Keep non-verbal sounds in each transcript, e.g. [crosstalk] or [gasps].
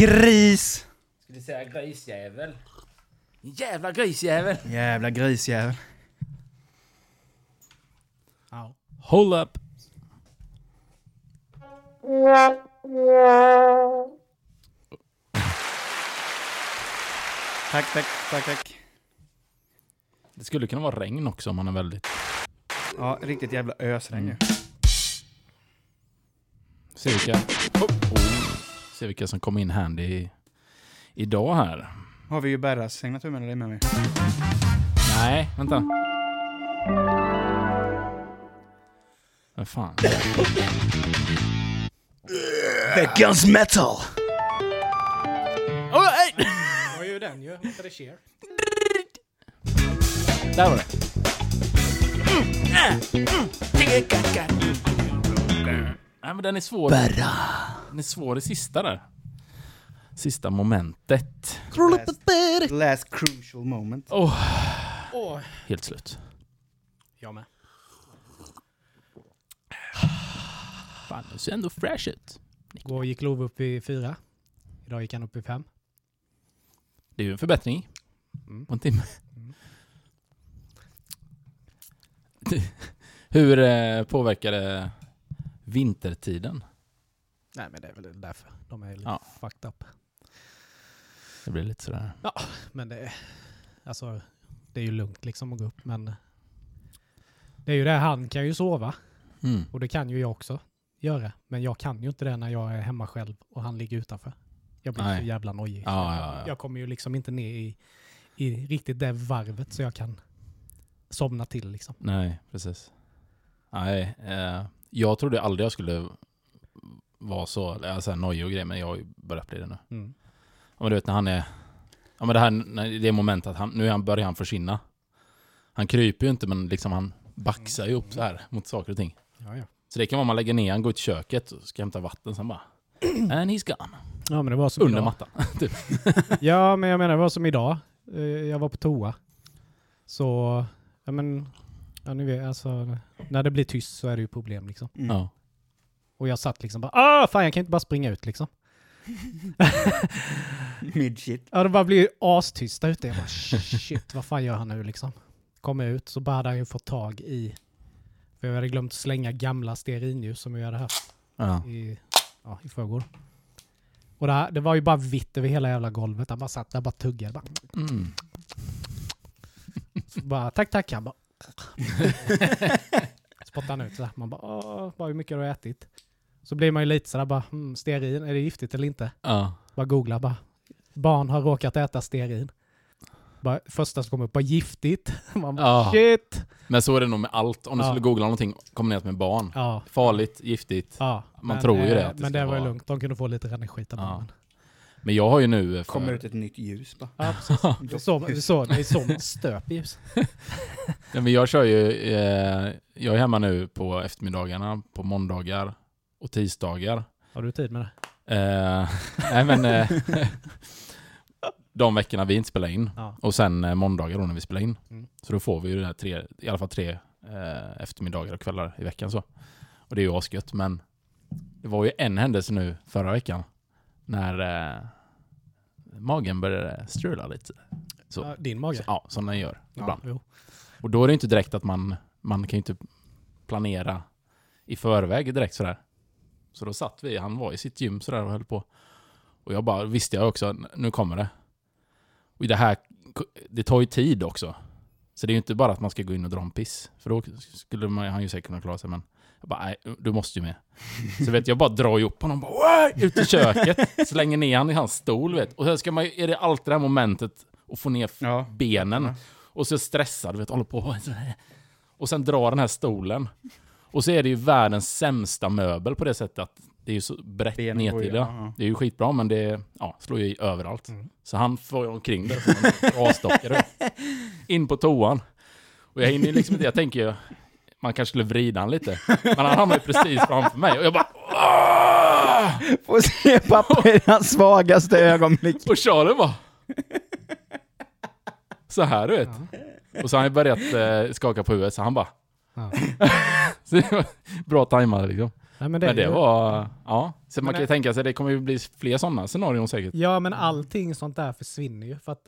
gris! Ska du säga grisjävel? Jävla grisjävel! Jävla grisjävel. Ja. Hold up! Tack, tack, tack, tack. Det skulle kunna vara regn också om man är väldigt... Ja, riktigt jävla ösregn ju. Se vilka... Oh. Se vilka som kom in handy idag här. Har vi ju Berras signaturmelodi med mig. Nej, vänta. Vad fan? Veckans metal! Oh, hey! Var ju den ju. Sker. Där var det. Nej men den är svår. Den är svår i sista där. Sista momentet. The last crucial moment. Åh, Åh. helt slut. Jag med. Fan, det ser ändå fresh ut. Igår gick Love upp i fyra. Idag gick han upp i fem. Det är ju en förbättring. Mm. På en timme. Mm. [laughs] Hur eh, påverkar det vintertiden? Nej men det är väl därför. De är lite Ja. fucked up. Det blir lite sådär. Men det är, alltså, det är ju lugnt liksom att gå upp. Men det är ju det, han kan ju sova. Mm. Och det kan ju jag också göra. Men jag kan ju inte det när jag är hemma själv och han ligger utanför. Jag blir Nej. så jävla nojig. Ja, ja, ja. Jag kommer ju liksom inte ner i, i riktigt det varvet så jag kan somna till liksom. Nej, precis. Nej, eh, jag trodde aldrig jag skulle vara så, eller alltså, nojig och grejer, men jag har ju börjat bli det nu. Mm. Ja, men du vet när han är... Ja men det här, det momentet att han, nu är han, börjar han försvinna. Han kryper ju inte men liksom han baxar ju upp så här mot saker och ting. Ja, ja. Så det kan vara man lägger ner han, går till köket och ska hämta vatten, sen bara... And he's gone. ja, men det var som Under idag. mattan. [laughs] typ. [laughs] Ja, men jag menar det var som idag. Eh, Jag var på toa. Så, ja men, ja ni vet, alltså när det blir tyst så är det ju problem liksom. Mm. Ja. Och jag satt liksom bara, ah fan jag kan inte bara springa ut liksom. [laughs] Mid shit. Ja, det bara blir ju astyst där ute. Jag bara shit, vad fan gör han nu liksom? Kommer ut så bara hade han ju fått tag i, för jag hade glömt slänga gamla stearinljus som jag hade haft ja. i, ja, i förrgår. Och det, här, det var ju bara vitt över hela jävla golvet. Han bara satt där bara tuggade. Bara, Mm. bara tack tack. Han bara [laughs] spottade han ut så här. Man bara åh, bara hur mycket har du ätit? Så blir man ju lite sådär bara, hmm, stearin, är det giftigt eller inte? Ja. Bara googla bara. Barn har råkat äta stearin. Bara, första som kommer upp, bara giftigt. [laughs] Man bara, Ja. shit! Men så är det nog med allt. Om du Ja. skulle googla någonting kombinerat med barn. Ja. Farligt, giftigt. ja. Man tror ju det, eh, att det Men det var ju lugnt. De kunde få lite rännskit av Ja. barnen. Men jag har ju nu... För... Kommer ut ett nytt ljus bara. Ja, precis. [laughs] Det är så, det är så, det är så man stöper ljus. [laughs] Ja, men jag kör ju... Eh, jag är hemma nu på eftermiddagarna, på måndagar och tisdagar. Har du tid med det? Eh, [laughs] nej men... Eh, [laughs] de veckorna vi inte spelar in. Ja. Och sen eh, måndagar då när vi spelar in. Mm. Så då får vi ju det här tre, i alla fall tre eftermiddagar och kvällar i veckan så. Och det är ju asgött men det var ju en händelse nu förra veckan när magen började strula lite. Så. Ja, din mage? Så, ja, som den gör Ja, ibland. jo. Och då är det inte direkt att man, man kan ju inte planera i förväg direkt sådär. Så då satt vi, han var i sitt gym sådär och höll på. Och jag bara, visste jag också, nu kommer det. Och det här, det tar ju tid också. Så det är ju inte bara att man ska gå in och dra en piss. För då skulle man, han ju säkert kunna klara sig men jag bara, nej, du måste ju med. Så vet jag bara drar ju upp honom, bara, ut i köket, slänger ner han i hans stol vet. Och sen ska man, är det alltid det här momentet att få ner Ja. benen. Ja. Och så stressad, vet, håller på. Och sen drar den här stolen. Och så är det ju världens sämsta möbel på det sättet att det är ju så brett Benen ner går ju- till. Ja. ja. Det är ju skitbra men det ja, slår ju i överallt. Mm. Så han får omkring där som en avstockare. [laughs] In på toan. Och jag hinner liksom inte, jag tänker ju, man kanske skulle vrida han lite. Men han hamnar ju precis framför mig och jag bara "Åh!" Får se pappa i hans svagaste ögonblick. Och Charlie bara Så här du vet. Och så har han ju börjat eh, skaka på huvudet så han bara Ja. [laughs] Så det var bra tajmade liksom. Nej, men det, Men det ju- var... Ja. Så man Men kan ju det- tänka sig det kommer ju bli fler sådana scenarion säkert. Ja, men allting sånt där försvinner ju. För att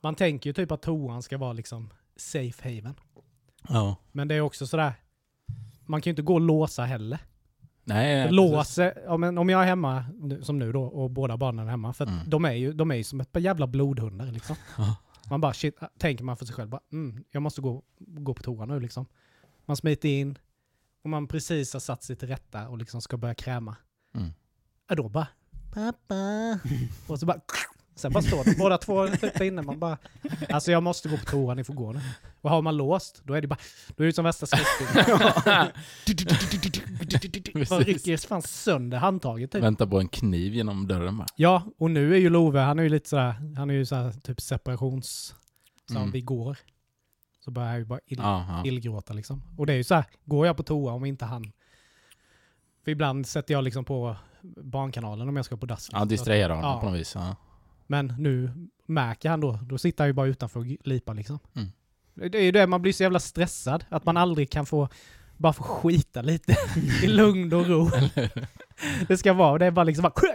man tänker ju typ att toan ska vara liksom safe haven. Ja. Men det är också sådär, man kan ju inte gå och låsa heller. Nej. Låser, ja, men om jag är hemma, som nu då, och båda barnen är hemma, för Mm. de, är ju, de är ju som ett par jävla blodhundar liksom. Ja. Man bara shit, tänker man för sig själv bara, mm, jag måste gå, gå på toa nu liksom. Man smiter in, och man precis har satt sig till rätta och liksom ska börja kräma. Mm. Ja, då bara, pappa. [laughs] Och så bara, sen bara står de båda två typ där inne. Man bara, alltså jag måste gå på toa, ni får gå nu. Och har man låst, då är det bara, då är det som värsta skräckfilmen. [laughs] [laughs] Man rycker fan sönder handtaget typ. Vänta på en kniv genom dörren bara. Ja, och nu är ju Love, han är ju lite sådär, han är ju såhär typ separations... Som Mm. vi går. Så börjar jag ju bara ill, Ja, ja. illgråta liksom. Och det är ju så här, går jag på toa om inte han... För ibland sätter jag liksom på barnkanalen om jag ska på dass. ja liksom. distrahera honom Ja. på något vis. Ja. Men nu märker han då, då sitter han ju bara utanför och lipar liksom. Mm. Det är ju det, man blir så jävla stressad. Att man aldrig kan få, bara få skita lite [laughs] i lugn och ro. det ska vara, det är bara liksom bara... [laughs]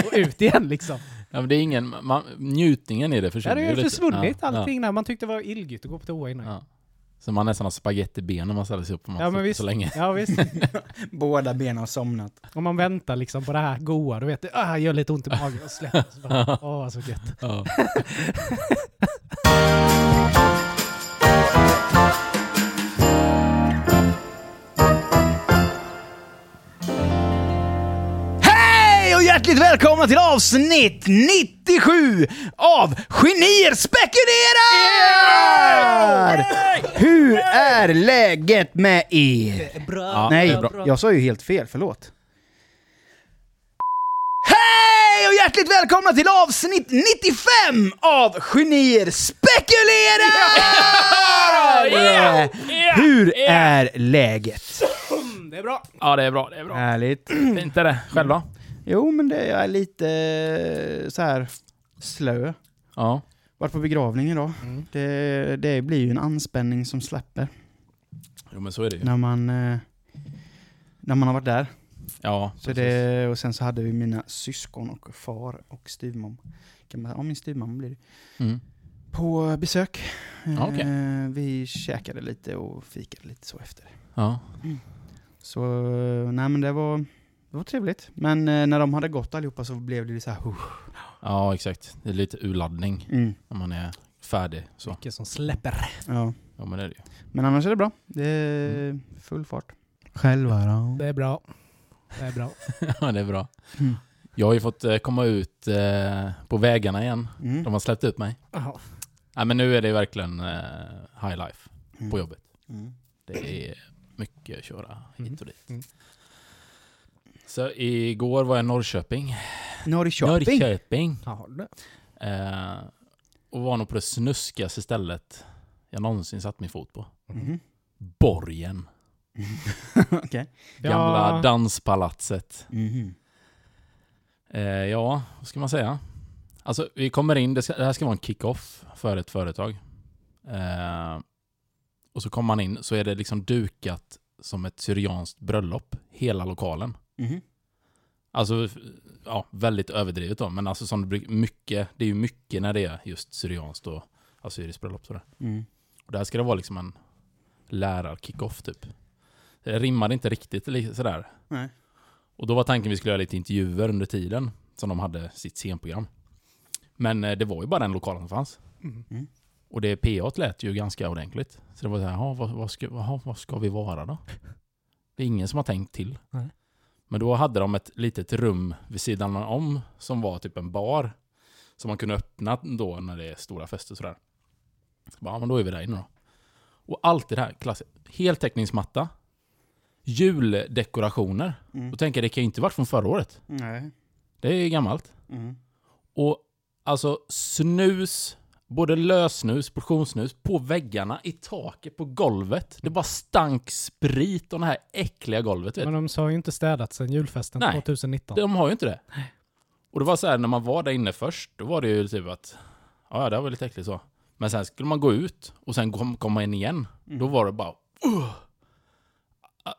[laughs] och ut igen liksom. Ja, men det är ingen... Man, njutningen i det Ja, försvinner det har ju ju lite. försvunnit ja, allting där. Man tyckte det var illgytt att gå på toa innan. Ja, Ja, ja. Så man nästan har spagettiben när man ställer sig upp och man Ja, men visst. så länge. visst. [laughs] Båda benen har somnat. Om man väntar liksom på det här goa, då vet du, ah, gör lite ont i magen och släpper. Så [laughs] bara, Åh, så gött. [laughs] hjärtligt välkomna till avsnitt 97 av Genier spekulerar! Hur är läget med er? Bra. Ja, Nej, jag sa ju helt fel, förlåt. Hej och hjärtligt välkomna till avsnitt 95 av Genier spekulerar! Yeah! Hur är läget? Det är bra. ja, det är bra. Det är bra. Härligt. Fint är det. Själv då? Jo, men det är lite eh, så här slö. Ja. Varit på begravning idag. Mm. Det, det blir ju en anspänning som släpper Jo, men så är det ju. när man, eh, när man har varit där. Ja, Så precis. det, och sen så hade vi mina syskon och far och. Kan man, ja, min styvmamma blir det. Mm. På besök. Ja, okej. Eh, vi käkade lite och fikade lite så efter. Ja. Så eh, nej men det var, det var trevligt. Men eh, när de hade gått allihopa så blev det så här. Uh. ja, exakt. Det är lite urladdning Mm. när man är färdig. Så. Mycket som släpper. Ja. Ja, men det är det ju. Men annars är det bra. Det är full fart. Själva då? Det är bra. Det är bra. [laughs] ja, det är bra. Mm. Jag har ju fått eh, komma ut eh, på vägarna igen. Mm. De har släppt ut mig. Jaha. Nej, men nu är det verkligen eh, high life Mm. på jobbet. Mm. Det är mycket att köra hit och dit. Mm. Så igår var jag i Norrköping. Norrköping. Norrköping. Jaha. Eh, och var nog på det snuskigaste stället jag någonsin satt min fot på. Mhm. Borgen. [laughs] Okej. Gamla Ja. danspalatset. Mhm. Eh, ja, vad ska man säga? Alltså, vi kommer in, det, ska, det här ska vara en kick-off för ett företag. Eh, och så kommer man in, så är det liksom dukat som ett syrianskt bröllop, hela lokalen. Mhm. Alltså, ja, väldigt överdrivet då, men alltså som det mycket, det är ju mycket när det är just syrianskt och assyriskt bröllop sådär. Mm. Och där ska det vara liksom en lärar-kick-off typ. Det rimmade inte riktigt sådär. Nej. Och då var tanken vi skulle göra lite intervjuer under tiden som de hade sitt scenprogram. Men eh, det var ju bara den lokalen som fanns. Mm. Och det PA lät ju ganska ordentligt. Så det var så här, "Jaha, vad, vad, ska, jaha, vad ska vi vara då? Det är ingen som har tänkt till. Nej. Men då hade de ett litet rum vid sidan om som var typ en bar. Som man kunde öppna då när det är stora fester sådär. Så bara, ja, men då är vi där inne då. Och allt det här, klass, heltäckningsmatta, juldekorationer. Mm. Då tänker det kan ju inte varit från förra året. Nej. Det är gammalt. Mm. Och alltså snus, både lössnus, portionssnus, på väggarna, i taket, på golvet. Det bara stank sprit och det här äckliga golvet. Vet. Men de sa ju inte städat sedan julfesten Nej. 2019. De har ju inte det. Och det var så här, när man var där inne först, då var det ju typ att, ja det var lite äckligt så. Men sen skulle man gå ut och sen kom- komma in igen. Mm. Då var det bara, uh,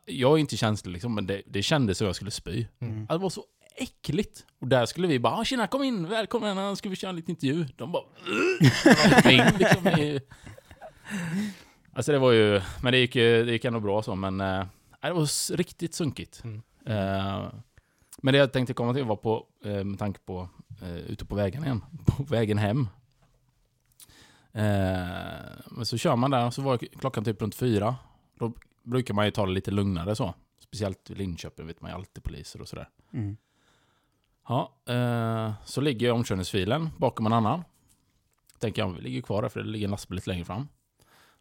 Jag är inte känslig liksom, men det, det kändes som jag skulle spy. Mm. Det var så äckligt. Och där skulle vi bara, "Ah, tjena kom in, välkommen, här ska vi köra en liten intervju. De bara, "Ugh." in, liksom, i... Alltså det var ju, men det gick, det gick ändå bra så, men eh, det var riktigt sunkigt. Mm. Eh, men det jag tänkte komma till var på, eh, med tanke på, eh, ute på vägen igen, [laughs] på vägen hem. Eh, men så kör man där, så var klockan typ runt fyra. Då brukar man ju ta det lite lugnare så. Speciellt i Linköping vet man ju alltid poliser och sådär. Mm. Ja, eh, så ligger omkörningsfilen bakom en annan. Tänker jag, vi ligger kvar där för det ligger en lastbil lite längre fram.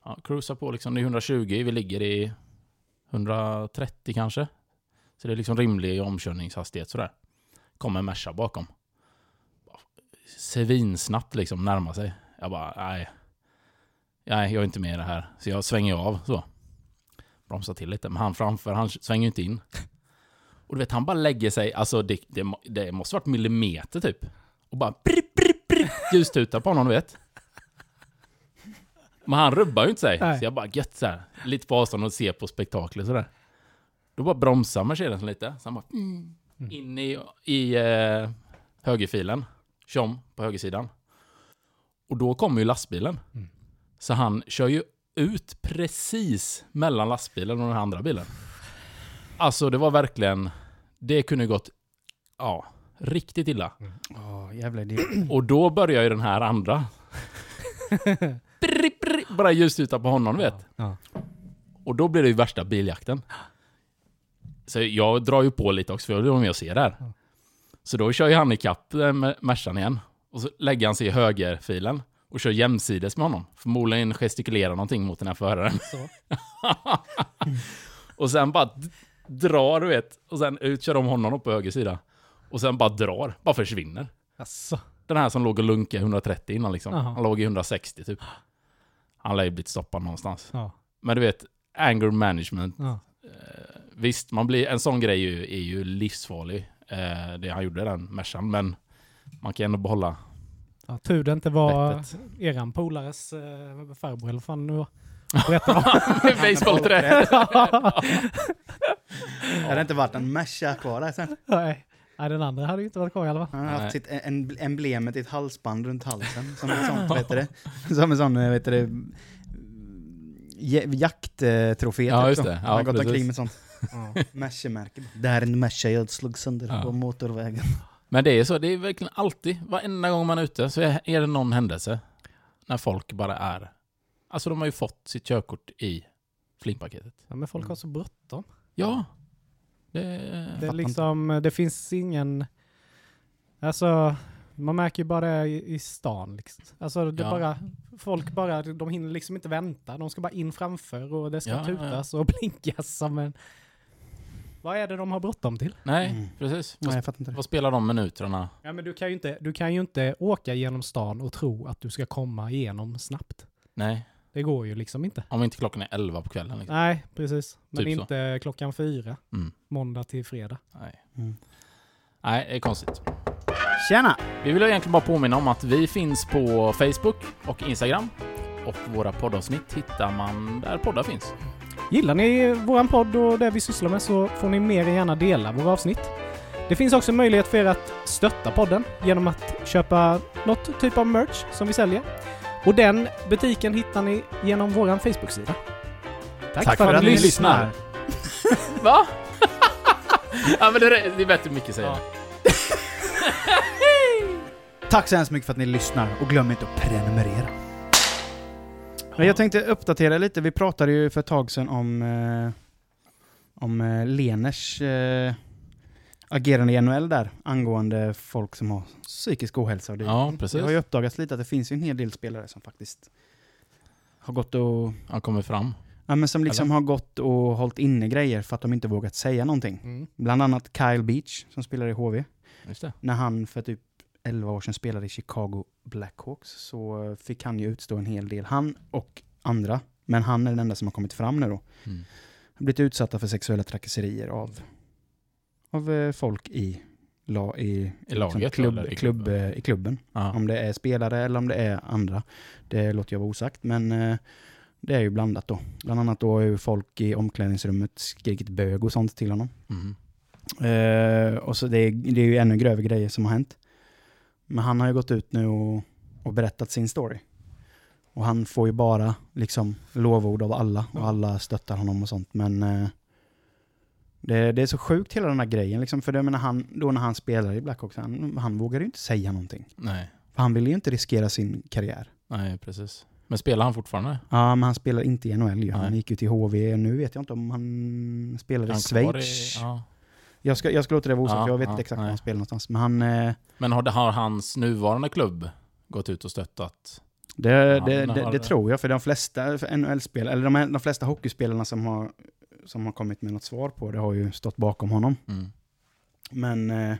Ja, cruisar på liksom, det är 120, vi ligger i 130 kanske. Så det är liksom rimlig omkörningshastighet sådär. Kommer en Merca bakom. Svinsnabbt liksom närmar sig. Jag bara, nej. Nej, jag är inte med i det här. Så jag svänger av så. Bromsar till lite. Men han framför, han svänger ju inte in. Och du vet, han bara lägger sig, alltså det, det, det måste varit millimeter typ. Och bara brr, brr, brr, ljustutar på honom, du vet. Men han rubbar ju inte sig. Nej. Så jag bara gött så här, lite på avstånd och ser på spektaklet sådär. Då bara bromsar Mercedesen lite. Så han bara mm, in i, i eh, högerfilen. Kör om på högersidan. Och då kommer ju lastbilen. Mm. Så han kör ju ut precis mellan lastbilen och den andra bilen. Alltså det var verkligen, det kunde gått, ja, riktigt illa. Åh, jävla idiot. [clears throat] Och då börjar ju den här andra, brr, brr, bara ljustuta på honom vet. Ja. Och då blir det ju värsta biljakten. Så jag drar ju på lite också för jag vill vara med och se det här. Så då kör ju han ikapp eh, Mercan igen. Och så lägger han sig i högerfilen och kör jämsides med honom. Förmodligen gestikulerar någonting mot den här föraren. [laughs] Och sen bara drar du vet. Och sen ut kör de honom upp på höger sida. Och sen bara drar, bara försvinner. Asså. Den här som låg och lunkade 130 innan liksom. Jaha. Han låg i 160 typ. Han lär ju blivit stoppad någonstans. Ja. Men du vet, anger management. Ja. Eh, visst, man blir, en sån grej är ju, är ju livsfarlig. Eh, det han gjorde, den Mercan. Men man kan ändå behålla... Ja, tur det inte var Vettet. eran polares eh, farbror eller fan nu. [laughs] Berätta. Basebollträ. [laughs] [laughs] [laughs] Hade det inte varit en Merca kvar där sen? Nej. Nej, den andra hade ju inte varit kvar i alla fall. Han har haft sitt en, emblemet i ett halsband runt halsen. Som [laughs] en sån, vet du det? Som en sån, vet du det? Jakttrofé. Ja, typ just så. det. Han Ja, har gått omkring med sånt [laughs] Ja. Merca-märke. Det här är en Merca jag slog sönder Ja. på motorvägen. Men det är så, det är verkligen alltid, varenda gång man är ute så är är det någon händelse. När folk bara är... Alltså de har ju fått sitt körkort i flingpaketet. Ja, men folk har så bråttom. Ja. Det, Det, är liksom, det finns ingen... Alltså, man märker ju bara det i, i stan. Liksom. Alltså, det Ja. bara, folk bara, de hinner liksom inte vänta. De ska bara in framför och det ska Ja, ja, ja. tutas och [laughs] blinkas som en... Vad är det de har bråttom till? Nej, Mm. precis. Nej, inte det. Vad spelar de minuterna? Ja, men du kan, ju inte, du kan ju inte åka genom stan och tro att du ska komma igenom snabbt. Nej, Det går ju liksom inte. om inte klockan är 11 på kvällen. Liksom. Nej, precis. Men Typ så. inte klockan fyra, Mm. måndag till fredag. Nej. Mm. Nej, det är konstigt. Tjena! Vi vill egentligen bara påminna om att vi finns på Facebook och Instagram. Och våra poddavsnitt hittar man där poddar finns. Gillar ni våran podd och det vi sysslar med så får ni mer än gärna dela våra avsnitt. Det finns också möjlighet för er att stötta podden genom att köpa något typ av merch som vi säljer. Och den butiken hittar ni genom våran Facebook-sida. Tack, för, att, ni lyssnar! [laughs] Va? [laughs] ja, men det är, det är bättre än mycket säger. Ja. [laughs] Tack så hemskt mycket för att ni lyssnar och glöm inte att prenumerera. Men jag tänkte uppdatera lite. Vi pratade ju för ett tag sedan om, eh, om eh, Leners eh, agerande i NHL där angående folk som har psykisk ohälsa. Och det, Ja, det precis. har ju uppdagats lite att det finns ju en hel del spelare som faktiskt har gått och Han kommer fram. Ja, men som liksom har gått och hållit inne grejer för att de inte vågat säga någonting. Mm. Bland annat Kyle Beach som spelar i HV. Det. När han för typ 11 år sedan spelade i Chicago Blackhawks så fick han ju utstå en hel del. Han och andra. Men han är den enda som har kommit fram nu då. Mm. Har blivit utsatta för sexuella trakasserier av, av eh, folk i, la, i, I laget, klubb, i klubb, klubben? eh, i klubben. Om det är spelare eller om det är andra. Det låter jag vara osagt. Men eh, Det är ju blandat då. Bland annat då har ju folk i omklädningsrummet skrikit bög och sånt till honom. Mm. Eh, och så det är, det är ju ännu grövre grejer som har hänt. Men han har ju gått ut nu och, och berättat sin story. Och han får ju bara liksom lovord av alla och alla stöttar honom och sånt. Men eh, det, det är så sjukt hela den här grejen liksom. För det, menar, han, då när han spelade i Blackhawks, han, han vågade ju inte säga någonting. Nej. För han ville ju inte riskera sin karriär. Nej, precis. Men spelar han fortfarande? Ja, men han spelar inte i NHL ju. Han Nej. gick ju till HV. Nu vet jag inte om han spelar i Schweiz. I, ja. Jag, ska, jag ska låta det vara osagt, Ja, jag vet ja, inte exakt var han spelar någonstans. Men han... Eh, Men har, har hans nuvarande klubb gått ut och stöttat? Det, det, det, det tror jag, för de flesta NHL-spelare, eller de, de flesta hockeyspelarna som har, som har kommit med något svar på det har ju stått bakom honom. Mm. Men eh,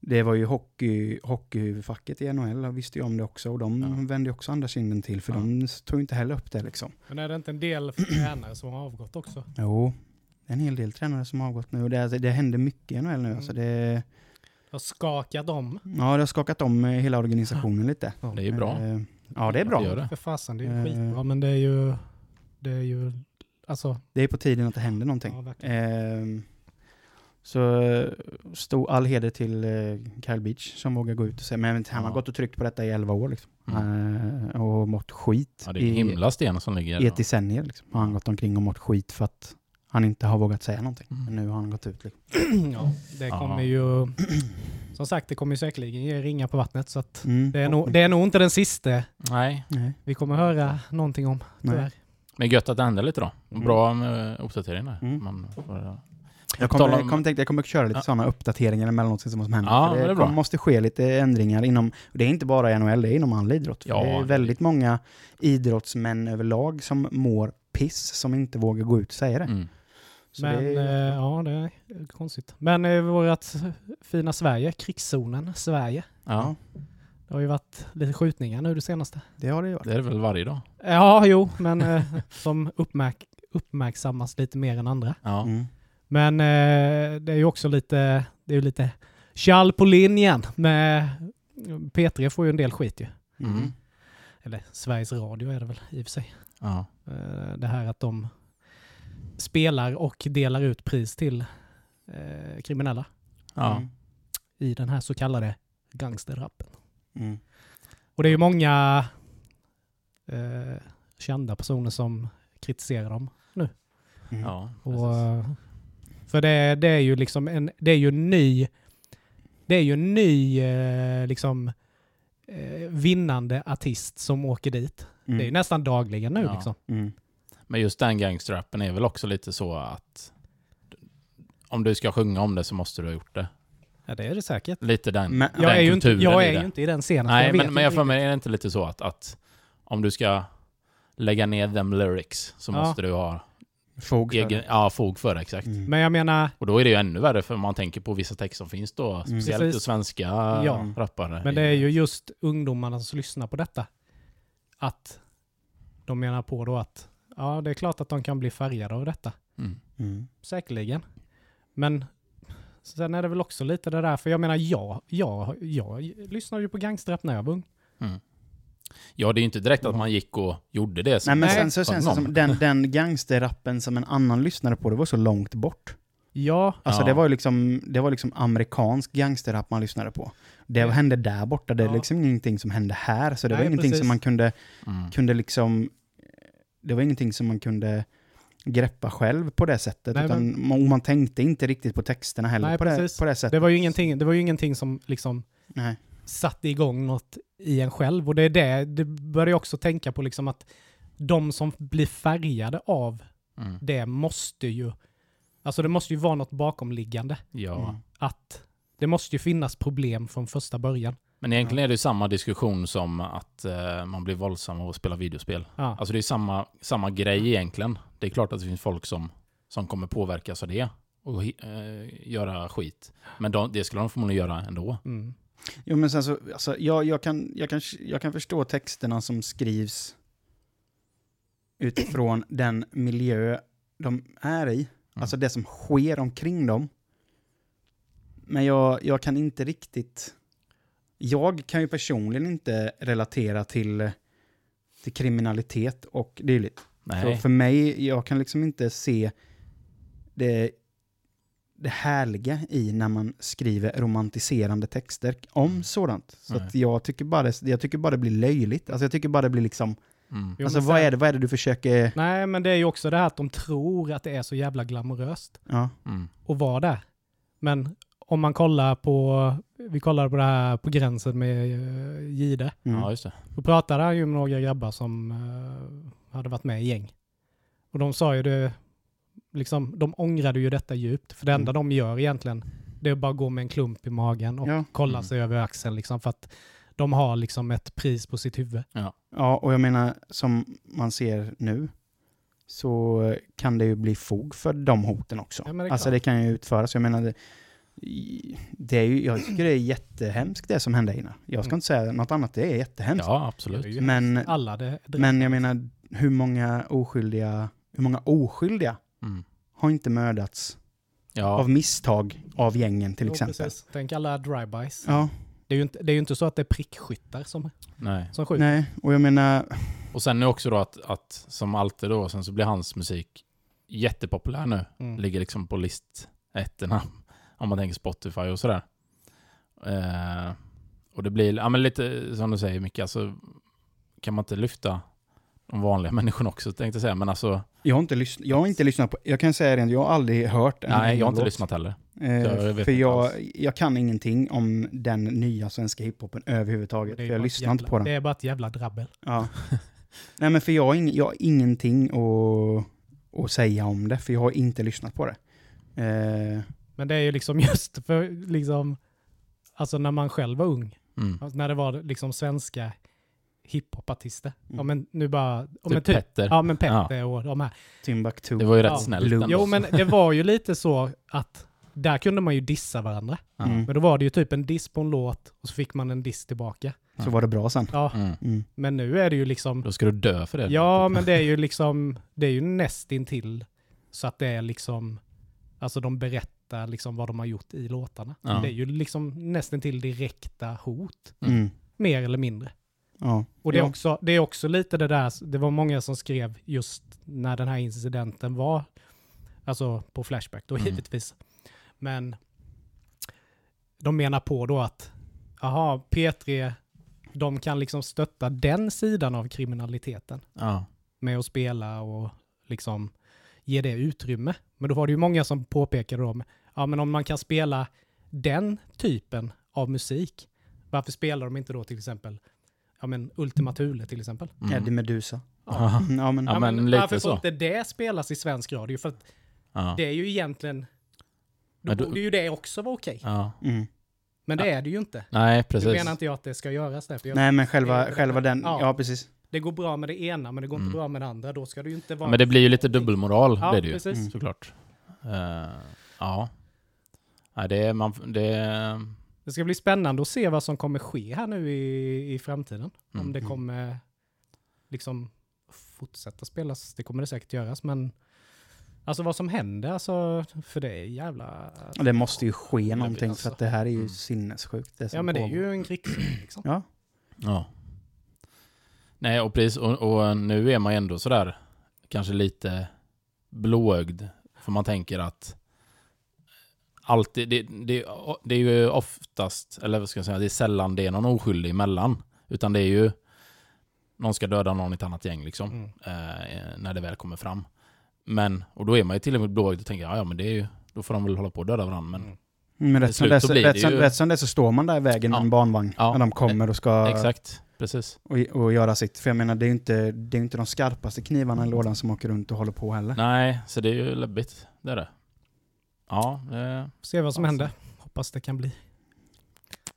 det var ju hockey, hockeyfacket i NHL, jag visste ju om det också, och de Ja. vände ju också andra kinden till, för Ja. de tog inte heller upp det liksom. Men är det inte en del tränare som har avgått också? Jo, det är en hel del tränare som har avgått nu, och det, det händer mycket i NHL nu. Mm. Alltså det, Har skakat om? ja, det har skakat om eh, hela organisationen lite. Det är ju bra. Eh, ja, det är bra. Att göra det. För fasen, det är Eh. skitbra. Men det är ju... Det är ju... Alltså... Det är på tiden att det händer någonting. Ja. Ehm, så stor all heder till eh, Kyle Beach som vågar gå ut och säga, men han har Ja. gått och tryckt på detta i 11 år liksom. Mm. Eh, och mått skit Ja, det är i, himla sten som ligger. i ett decennier. Liksom. Har han gått omkring och mått skit för att han inte har vågat säga någonting. Mm. Men nu har han gått ut. Liksom. [clears throat] ja, det Ja. kommer ju... Som sagt, det kommer ju säkerligen ge ringar på vattnet. Så att Mm. det, är nog, det är nog inte den sista Nej, vi kommer höra någonting om, Nej. Men gött att det händer lite då. Mm. Bra med uppdateringar. Mm. Man får, Jag kommer, om- kommer, tänkte, jag kommer köra lite Ja. sådana uppdateringar emellanåt som händer. Ja, det det kommer, måste ske lite ändringar inom, och det är inte bara NHL, det är inom all idrott. Ja, det är väldigt många idrottsmän överlag som mår piss, som inte vågar gå ut och säga det. mm. Men det är, eh, ja, det är konstigt. Men eh, vårt fina Sverige, krigszonen Sverige. Ja, Det har ju varit lite skjutningar nu det senaste. det har det varit. det är det väl varje dag. Ja, jo, men eh, [laughs] som uppmärk uppmärksammas lite mer än andra. Ja. Mm. Men eh, det är ju också lite, det är ju lite tjall på linjen med P3 får ju en del skit ju. Mm. Eller Sveriges Radio är det väl i och för sig. Ja. Eh, det här att de spelar och delar ut pris till kriminella Ja. Mm. i den här så kallade gangsterrappen. Mm. Och det är ju många eh, kända personer som kritiserar dem. Mm. ja. Och, eh, för det, det är ju liksom en, det är ju en ny, det är ju en ny eh, liksom eh, vinnande artist som åker dit. Mm. Det är ju nästan dagligen nu Ja. liksom. Mm. Men just den gangstrappen är väl också lite så att om du ska sjunga om det så måste du ha gjort det. Ja, det är det säkert. Lite den, Men- den Jag är, ju inte, kulturen jag i är det. ju inte i den scenen. Nej, men, men jag får mig är det inte lite så att, att om du ska lägga ner them lyrics så Ja. måste du ha Fog för egen, det. ja, fog för det, exakt. Mm. Men jag menar, Och då är det ju ännu värre för man tänker på vissa texter som finns då, speciellt Precis. hos svenska Ja. rappare. men det är ju just ungdomarna som lyssnar på detta. Att de menar på då att ja, det är klart att de kan bli färgade av detta. Mm. Mm. Säkerligen. Men sen är det väl också lite det där, för jag menar jag, jag, jag lyssnade ju på gangsterrap när jag var ung. Mm. Ja, det är ju inte direkt att man gick och gjorde det. som- Nej men sen så Som känns det som den, [laughs] den gangsterrappen som en annan lyssnade på, det var så långt bort. Ja, Alltså Ja. det var ju liksom, det var liksom amerikansk gangsterrap man lyssnade på. Det hände där borta, det är Ja. liksom ingenting som hände här. Så det var Nej, ingenting precis. som man kunde, Mm. kunde liksom, det var ingenting som man kunde greppa själv på det sättet. Nej, utan man, man tänkte inte riktigt på texterna heller Nej, på, det, på det sättet. det var ju ingenting, det var ju ingenting som liksom Nej. satte igång något i en själv. Och det är det, det börjar jag också tänka på liksom att de som blir färgade av Mm. det måste ju, alltså det måste ju vara något bakomliggande. Ja. Mm. Att det måste ju finnas problem från första början. Men egentligen är det ju samma diskussion som att eh, man blir våldsam av att spela videospel. Ja. Alltså det är samma, samma grej egentligen. Det är klart att det finns folk som, som kommer påverkas av det och eh, göra skit. Men de, det skulle de förmodligen göra ändå. Mm. Jo men sen så, alltså, jag, jag, kan, jag, kan, jag kan förstå texterna som skrivs utifrån [clears throat] den miljö de är i. Alltså det som sker omkring dem. Men jag, jag kan inte riktigt... Jag kan ju personligen inte relatera till, till kriminalitet och dylikt. Så Nej. för mig, jag kan liksom inte se det, det härliga i när man skriver romantiserande texter om sådant. Så jag, tycker bara det, jag tycker bara det blir löjligt. Alltså jag tycker bara det blir liksom, Mm. Alltså vad, sen- är det, vad är det du försöker, Nej, men det är ju också det här att de tror att det är så jävla glamoröst ja. Mm. att vara där. Men om man kollar på, vi kollar på det här på gränsen med uh, Gide. Mm. Ja, just det. Då pratade han ju med några grabbar som eh, hade varit med i gäng. Och de sa ju det, liksom, de ångrade ju detta djupt. För det enda Mm. de gör egentligen, det är bara att gå med en klump i magen och Ja. kolla Mm. sig över axeln liksom. För att de har liksom ett pris på sitt huvud. Ja, och jag menar som man ser nu så kan det ju bli fog för de hoten också. Ja, men det alltså det kan ju utföras. Jag menar, det, det är ju, jag tycker det är jättehemskt det som hände Einar. Jag ska Mm. inte säga något annat, det är jättehemskt. Ja, absolut. Men, Alla det, det men jag menar, hur många oskyldiga, hur många oskyldiga Mm. har inte mördats Ja, av misstag av gängen till Jo, exempel? precis. Tänk alla drive-bys. Ja, Det, är ju inte, det är ju inte så att det är prickskyttar som, nej. som skjuter. nej, och jag menar, Och sen är också då att, att, som alltid då, sen så blir hans musik jättepopulär nu. Mm. Ligger liksom på listettorna, [laughs] om man tänker Spotify och sådär. Eh, och det blir, ja men lite som du säger Micke, alltså kan man inte lyfta de vanliga [laughs] människorna också tänkte jag säga, men alltså jag har inte, lys- jag har inte lyssnat på, jag kan säga rent, jag har aldrig hört en nej, jag har inte låt. lyssnat heller. Eh, jag för jag, jag kan ingenting om den nya svenska hiphopen överhuvudtaget. Det För jag lyssnar inte på den. Det är bara ett jävla drabbel. Ja. [laughs] Nej men för jag har, ing, jag har ingenting att, att säga om det, för jag har inte lyssnat på det. Eh, Men det är ju liksom just för liksom, alltså när man själv var ung, Mm. alltså när det var liksom svenska hiphopartister. Mm. Ja men nu bara, ja, men Typ typ, Petter. ja men Petter och de här. Timbuktu. Det var ju rätt Ja. snällt Blue. ändå. Jo men det var ju lite så att där kunde man ju dissa varandra. Ja. Mm. Men då var det ju typ en diss på en låt och så fick man en diss tillbaka. Så var det bra sen. Ja, Mm. Mm. men nu är det ju liksom, Då ska du dö för det. ja men det är ju liksom, det är ju nästintill så att det är liksom, alltså de berättar liksom vad de har gjort i låtarna. Ja. Det är ju liksom nästintill direkta hot, Mm. mer eller mindre. Ja. Och det är, också, det är också lite det där, det var många som skrev just när den här incidenten var, alltså på Flashback då Mm. givetvis. Men de menar på då att, aha, P3, de kan liksom stötta den sidan av kriminaliteten Ja. med att spela och liksom ge det utrymme. Men då var det ju många som påpekade då, ja men om man kan spela den typen av musik, varför spelar de inte då till exempel, ja men Ultima Thule till exempel? Mm. Eddie Medusa. Ja. Ja, men, Ja, men lite varför så. får inte det spelas i svensk radio? För att Ja. det är ju egentligen, då Men du- borde ju det också vara okej. ja. mm. Men det är det ju inte. Nej, precis. menar inte jag att det ska göras där, för jag, Nej men själva, själva den, Ja. ja, precis. det går bra med det ena men det går Mm. inte bra med det andra. Då ska det ju inte vara... Men det blir ju lite dubbelmoral, Ja, blir det ju. precis. Såklart. Eh, ja. Nej, det är... Man, det är Det ska bli spännande att se vad som kommer ske här nu i, i framtiden. Om Mm. det kommer liksom fortsätta spelas, det kommer det säkert göras, men alltså vad som händer, alltså, för det är jävla... Det måste ju ske någonting alltså. för att det här är ju Mm. sinnessjukt. Ja men det är ju en krigsfilm liksom. Ja. Ja. Nej, och precis. Och, och nu är man ju ändå sådär kanske lite blåögd. För man tänker att alltid, det, det, det är ju oftast, eller vad ska jag säga, det är sällan det är någon oskyldig emellan. Utan det är ju någon ska döda någon i ett annat gäng liksom. Mm. Eh, när det väl kommer fram. Men, och då är man ju till och med blåögd och tänker, ja, ja men det är ju, då får de väl hålla på och döda varandra. Men Mm. Men rätt som, det, så så, blir det rätt, som, ju- rätt som det så står man där i vägen med Ja. en barnvagn Ja. när de kommer och ska exakt, precis. och, och göra sitt. För jag menar, det är ju inte, det är inte de skarpaste knivarna i lådan som åker runt och håller på heller. Nej, så det är ju läbbigt. Det är det. Ja, det, Se vad som Alltså. händer. Hoppas det kan bli.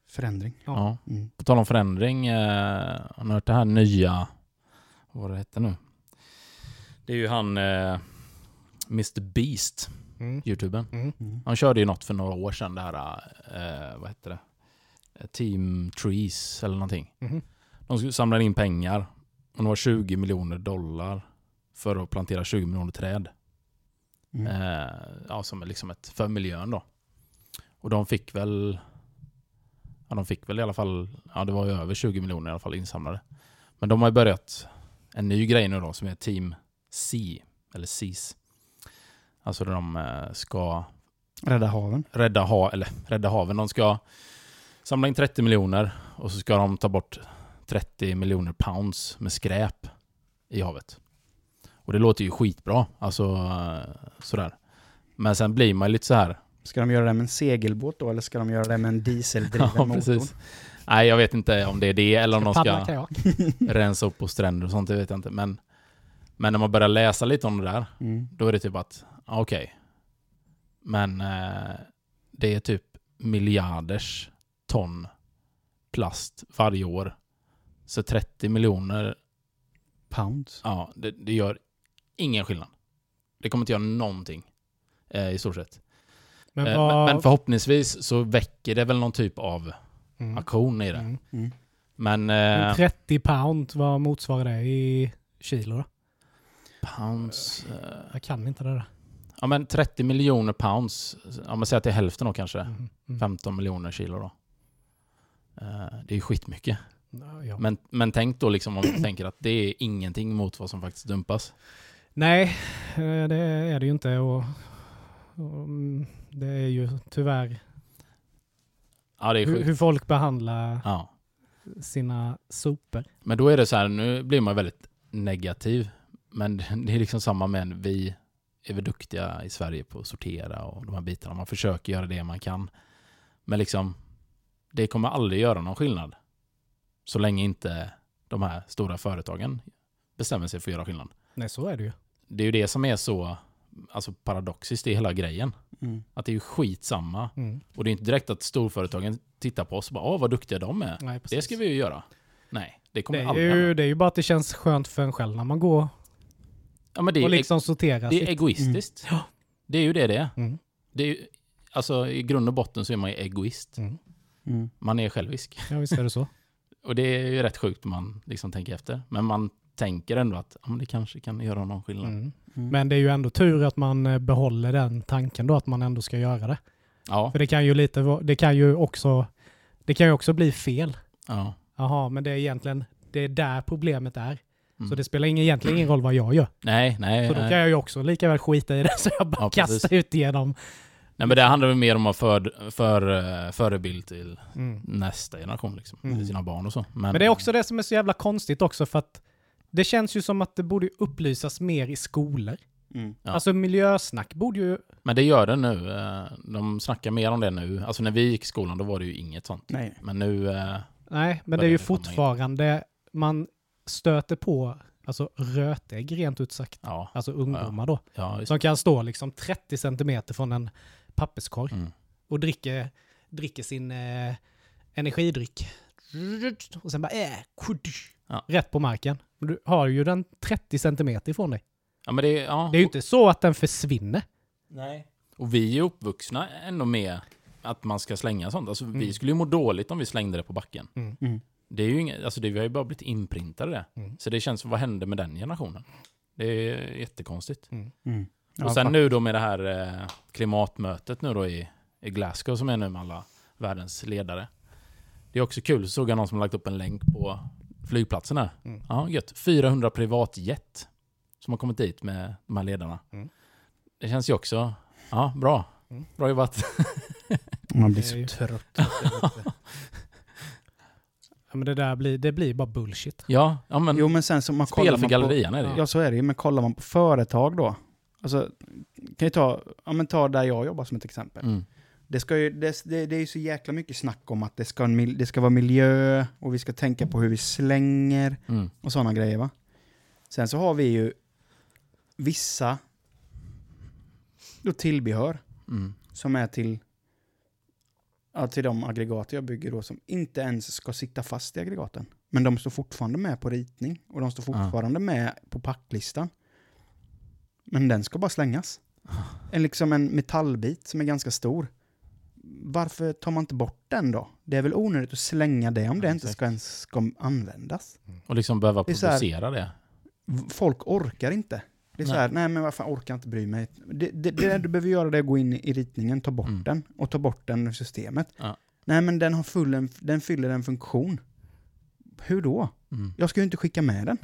Förändring. ja. Mm. På tal om förändring, eh, har ni hört det här nya, vad var det hette nu? Det är ju han eh, Mr Beast, Mm. youtubern. Mm. Mm. Han körde ju något för några år sedan, det här, eh, vad hette det? Team Trees eller någonting. Mhm. De skulle samla in pengar, och det var 20 miljoner dollar för att plantera 20 miljoner träd. Mm. Eh, ja, som är liksom ett, för miljön då. Och de fick väl, ja de fick väl i alla fall, ja det var ju över 20 miljoner i alla fall insamlade. Men de har ju börjat en ny grej nu då som är Team C, eller CIS. Alltså de eh, ska Rädda haven. rädda, ha, eller rädda haven. De ska samla in 30 miljoner och så ska de ta bort 30 miljoner pounds med skräp i havet. Och det låter ju skitbra, alltså sådär. Men sen blir man lite så här. Ska de göra det med en segelbåt då, eller ska de göra det med en dieseldriven [laughs] Ja, motor? precis. Nej, jag vet inte om det är det eller om de ska [laughs] rensa upp på stränder och sånt, det vet jag inte. Men, men när man börjar läsa lite om det där, Mm. då är det typ att, okej. Men eh, det är typ miljarders ton plast varje år. Så 30 miljoner, Pounds. ja, det, det gör ingen skillnad. Det kommer inte göra någonting eh, i stort sett. Men Eh, vad... men, men förhoppningsvis så väcker det väl någon typ av Mm. aktion i det. Mm. Mm. Men Men eh, 30 pound, vad motsvarar det i kilo då? pounds... Eh, Jag kan inte det där. ja men 30 miljoner pounds, om man säger att det är hälften då kanske. Mm. Mm. 15 miljoner kilo då. Eh, Det är ju skitmycket. Ja, ja. Men, men tänk då liksom om du tänker att det är ingenting mot vad som faktiskt dumpas. Nej, eh, det är det ju inte. Och, och mm, det är ju tyvärr Ja, det är hur, hur folk behandlar Ja. sina sopor. Men då är det så här, nu blir man väldigt negativ. Men [laughs] det är liksom samma med vi är väl duktiga i Sverige på att sortera och de här bitarna. Man försöker göra det man kan. Men liksom, det kommer aldrig göra någon skillnad. Så länge inte de här stora företagen bestämmer sig för att göra skillnad. Nej, så är det ju. Det är ju det som är så alltså paradoxiskt i hela grejen. Mm. Att det är ju skitsamma. Mm. Och det är inte direkt att storföretagen tittar på oss och bara åh vad duktiga de är. Nej, Det ska vi ju göra. Nej, det det, kommer är aldrig ju, det är ju bara att det känns skönt för en själv när man går Ja, men det, är, och liksom sorterar det är sitt. egoistiskt. Ja. Det är ju det det är. Mm. det är ju, alltså i grund och botten så är man ju egoist. Mm. Mm. Man är självisk. Ja, visst är det så. [laughs] Och det är ju rätt sjukt om man liksom tänker efter. Men man tänker ändå att ja, men det kanske kan göra någon skillnad. Mm. Mm. Men det är ju ändå tur att man eh, behåller den tanken då, att man ändå ska göra det. Ja, För det kan ju lite, det kan ju också, det kan ju också bli fel. ja. Jaha, men det är egentligen, det är där problemet är. Mm. Så det spelar ingen, egentligen ingen roll vad jag gör. Nej, nej. Så då nej. kan jag ju också lika väl skita i det [laughs] så jag bara Ja, kastar ut igenom. nej men det handlar väl mer om att för, för, eh, förebild till Mm. nästa generation liksom. Mm. Sina barn och så. Men det är också det som är så jävla konstigt också för att det känns ju som att det borde upplysas mer i skolor. Mm. Ja. Alltså miljösnack borde ju... Men det gör det nu. Eh, De snackar mer om det nu. Alltså när vi gick i skolan då var det ju inget sånt. Nej. Men nu... eh, Nej, men det är ju fortfarande, man stöter på alltså rötägg rent ut sagt. Ja, Alltså ungdomar då. ja Som kan stå liksom 30 centimeter från en papperskorg mm. och dricker, dricker sin eh, energidryck. Och sen bara äh, Ja. rätt på marken. Du har ju den 30 centimeter ifrån dig. Ja men det, ja. Det är ju inte så att den försvinner. Nej. Och vi är uppvuxna ändå med att man ska slänga sånt. Alltså vi Mm. skulle ju må dåligt om vi slängde det på backen. Mm. Det är ju inget, alltså det, vi har ju bara blivit inprintade det. Mm. Så det känns, vad hände med den generationen? Det är jättekonstigt. Mm. Ja, och sen fa- nu då med det här eh, klimatmötet nu då i, i Glasgow som är nu med alla världens ledare. Det är också kul, så såg jag någon som lagt upp en länk på flygplatsen här. Mm. Ja, gött. 400 privatjet som har kommit dit med de här ledarna. Mm. Det känns ju också, ja, bra. Mm. Bra jobbat. [laughs] Man blir så trött. [laughs] Ja, men det där blir, det blir bara bullshit. ja, ja men Jo men sen så man kollar spel för man gallerian är det. Ja så är det ju, men kollar man på företag då. Alltså, kan ju ta, ja men ta där jag jobbar som ett exempel. Mm. Det, ska ju, det, det, det är ju så jäkla mycket snack om att det ska, en det ska vara miljö och vi ska tänka på hur vi slänger Mm. och sådana grejer va. Sen så har vi ju vissa då tillbehör Mm. som är till, ja, till de aggregat jag bygger då som inte ens ska sitta fast i aggregaten. Men de står fortfarande med på ritning och de står fortfarande med på packlistan. Men den ska bara slängas. En, liksom en metallbit som är ganska stor. Varför tar man inte bort den då? Det är väl onödigt att slänga det om Ja, det inte ska ens ska användas. Och liksom behöva Det så här- producera det. Folk orkar inte. Det är så Nej. här, nej men varför orkar jag inte bry mig? Det, det, det du behöver göra det är att gå in i ritningen, ta bort Mm. den och ta bort den ur systemet. Ja. Nej men den, har full en, den fyller en funktion. Hur då? Mm. Jag ska ju inte skicka med den.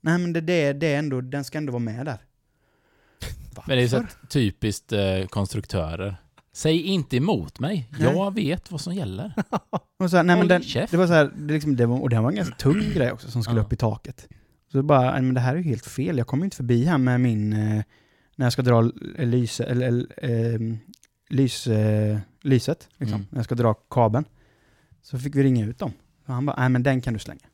Nej men det, det, det är ändå, den ska ändå vara med där. Men det är så Varför? typiskt eh, konstruktörer. Säg inte emot mig. Nej. Jag vet vad som gäller. [laughs] Och så här, nej, men den, det var så här, det liksom, det var, och det var en ganska tung [clears throat] grej också som skulle upp i taket. Så bara, nej, men det här är ju helt fel. Jag kommer inte förbi här med min, eh, när jag ska dra l- lyse, eller, eller eh, lys, eh, lyset, liksom, Mm. när jag ska dra kabeln. Så fick vi ringa ut dem. Och han bara, nej men den kan du slänga.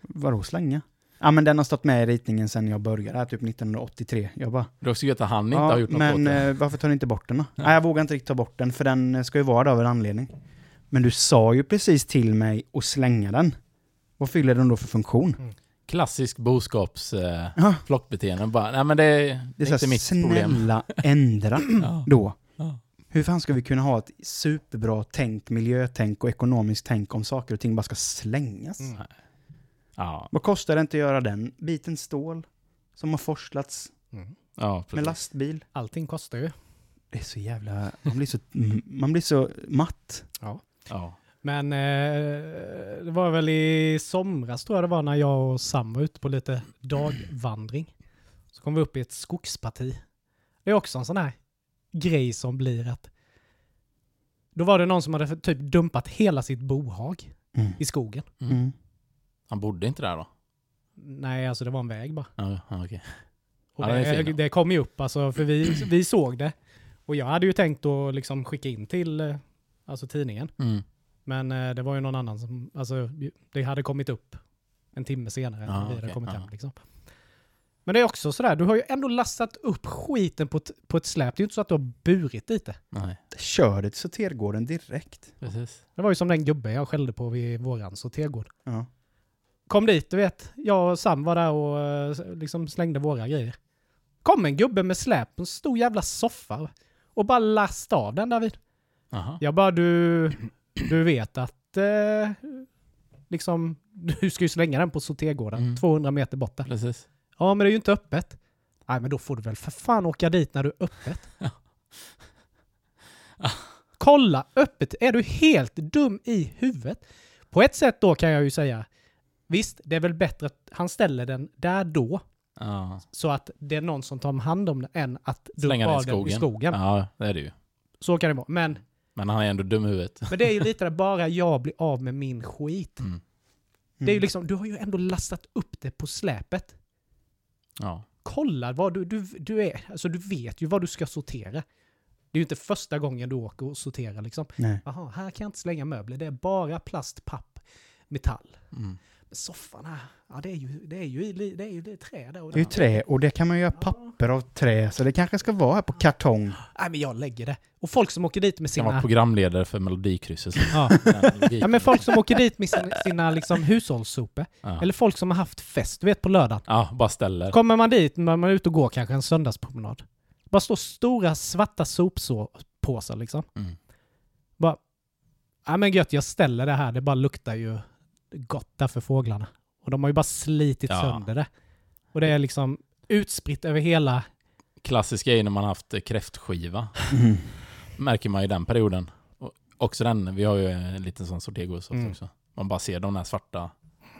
Vadå slänga? Ja men den har stått med i ritningen sedan jag började, typ 1983. Jag bara, också gött att han inte har gjort något åt men det. eh, varför tar du inte bort den då? Ja. Nej, jag vågar inte riktigt ta bort den, för den eh, ska ju vara där av en anledning. Men du sa ju precis till mig att slänga den. Vad fyller den då för funktion? Klassisk boskaps eh, Ja, flockbeteende. Bara, nej men det, det är det är inte mitt problem. snälla ändra [clears throat] Ja. då. Ja. Hur fan ska vi kunna ha ett superbra tänk, miljötänk och ekonomiskt tänk om saker och ting bara ska slängas? Mm. Ja, Vad kostar det inte att göra den biten stål som har forslats Mm. ja med lastbil? Allting kostar ju. Det är så jävla... Man blir så, man blir så matt. Ja. Men eh, det var väl i somras tror jag det var när jag och Sam var ute på lite dagvandring. Så kom vi upp i ett skogsparti. Det är också en sån här grej som blir att då var det någon som hade typ dumpat hela sitt bohag Mm. i skogen. Mm. Han bodde inte där då? Nej, alltså det var en väg bara. Ja, ja, okej. Och Ja, det är det, det kom ju upp, alltså, för vi, vi såg det. Och jag hade ju tänkt att liksom skicka in till eh, alltså tidningen. Mm. Men eh, det var ju någon annan som, alltså det hade kommit upp en timme senare Ah, vi hade okej, kommit ja. hem. Liksom. Men det är också sådär, du har ju ändå lastat upp skiten på ett, på ett släp. Det är ju inte så att du har burit dit det. Nej, Kör det till sortergården direkt. precis. Det var ju som den gubben jag skällde på vid våran sortergård. Ja. Kom dit, du vet. Jag och Sam var där och eh, liksom slängde våra grejer. Kom en gubbe med släp på en stor jävla soffa och bara lastade av den David. Aha. Jag bara, du, du vet att eh, liksom, [laughs] du ska ju slänga den på sortergården, Mm. 200 meter bort där. Precis. Ja, men det är ju inte öppet. Nej, men då får du väl för fan åka dit när du är öppet. [laughs] Kolla, öppet. Är du helt dum i huvudet? På ett sätt då kan jag ju säga, visst, det är väl bättre att han ställer den där då, Ja. så att det är någon som tar hand om den, än att Slänga den i den i skogen. skogen. Ja, det är det ju. Så kan det vara. Men, Men han är ändå dum i huvudet. men det är ju lite där bara jag blir av med min skit. Mm. Det är ju liksom, du har ju ändå lastat upp det på släpet. Ja. kolla vad du, du, du är. Alltså du vet ju vad du ska sortera. Det är ju inte första gången du åker och sorterar liksom. Nej. Jaha, här kan jag inte slänga möbler. Det är bara plast, papp, metall. Mm. Soffan här, ja det är ju, det är ju, det är ju det är trä där. Och Det är ju trä och det kan man göra papper av trä, så det kanske ska vara här på kartong. Nej men jag lägger det. Och folk som åker dit med Ska vara sina... programledare för Melodikrysset. Ja. [laughs] ja men folk som åker dit med sina, sina liksom hushållssopor. Ja. Eller folk som har haft fest, du vet på lördagen. ja, bara ställer. Kommer man dit när man är ute och går kanske en söndagspromenad. Bara står stora svarta soppåsar liksom. Mm. Bara, ja men gött, jag ställer det här. Det bara luktar ju gott där för fåglarna. Och de har ju bara slitit Ja. sönder det. Och det är liksom utspritt över hela... Klassiska är när man har haft eh, kräftskiva. Mm. Märker man i den perioden. Och också den, vi har ju en liten sån sortergås Mm. också. Man bara ser de där svarta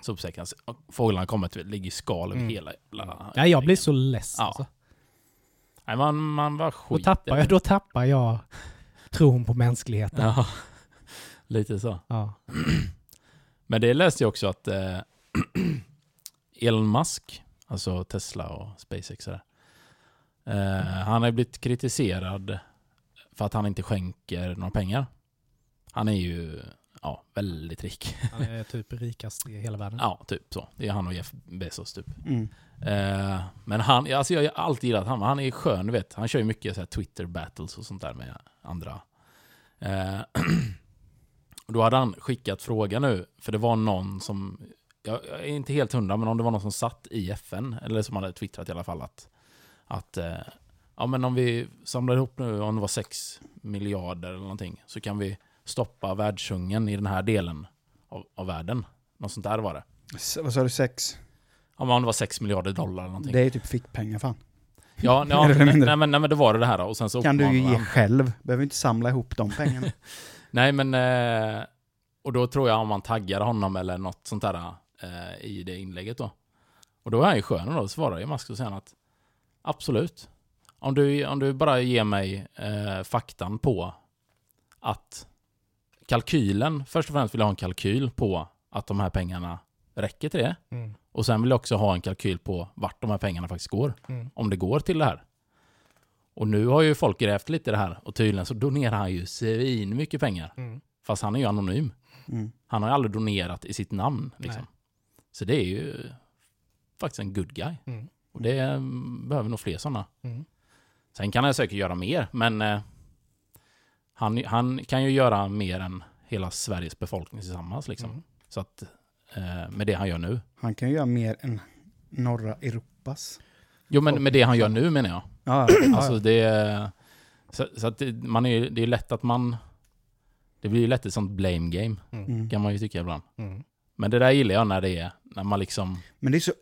sopsäckarna. Fåglarna kommer till, ligger i skal över Mm. hela jävla... Ja, jag blir så less Ja. alltså. Nej, man, man var Då skit. tappar, jag, då tappar jag tron på mänskligheten. Ja. Ja, [laughs] lite så. Ja. [clears throat] Men det läste jag också att eh, [clears throat] Elon Musk, alltså Tesla och SpaceX och det, eh, han har blivit kritiserad för att han inte skänker några pengar. Han är ju ja, väldigt rik. Han är typ rikast i hela världen. Ja, typ så. Det är han och Jeff Bezos typ. Mm. Eh, men han, alltså jag har alltid gillat honom. Han är skön, du vet. Han kör ju mycket så här Twitter battles och sånt där med andra. Eh, [clears throat] och då hade han skickat fråga nu, för det var någon som, jag, jag är inte helt hundra, men om det var någon som satt i FN, eller som hade twittrat i alla fall att, att eh, ja men om vi samlar ihop nu, om det var 6 miljarder eller någonting, så kan vi stoppa världshungern i den här delen av, av världen. Något sånt där var det. S- vad sa du, sex? Ja, men om det var 6 miljarder dollar eller någonting. Det är typ fickpengar fan. Ja, [laughs] ja nej, mindre. nej, men, nej men det var det här då. Och sen så kan du ju ge han- själv. Behöver inte samla ihop de pengarna. [laughs] Nej men, eh, och då tror jag om man taggade honom eller något sånt där eh, i det inlägget då. Och då är han ju skön och då svarar ju Musk och säger att absolut. Om du, om du bara ger mig eh, faktan på att kalkylen, först och främst vill jag ha en kalkyl på att de här pengarna räcker till det. Mm. Och sen vill jag också ha en kalkyl på vart de här pengarna faktiskt går. Mm. Om det går till det här. Och nu har ju folk grävt lite i det här och tydligen så donerar han ju svin mycket pengar. Mm. Fast han är ju anonym. Mm. Han har ju aldrig donerat i sitt namn. Liksom. Så det är ju faktiskt en good guy. Mm. Och det eh, behöver nog fler sådana. Mm. Sen kan han säkert göra mer, men eh, han, han kan ju göra mer än hela Sveriges befolkning tillsammans. Liksom. Mm. Så att eh, med det han gör nu. Han kan ju göra mer än norra Europas. Jo, men med det han gör nu menar jag. Ja, ja, [clears throat] Alltså det är... Så, så att det, man är, det är lätt att man... Det blir ju lätt ett sånt blame game, Mm. kan man ju tycka ibland. Mm. Men det där gillar jag när det är, när man liksom... Men det är så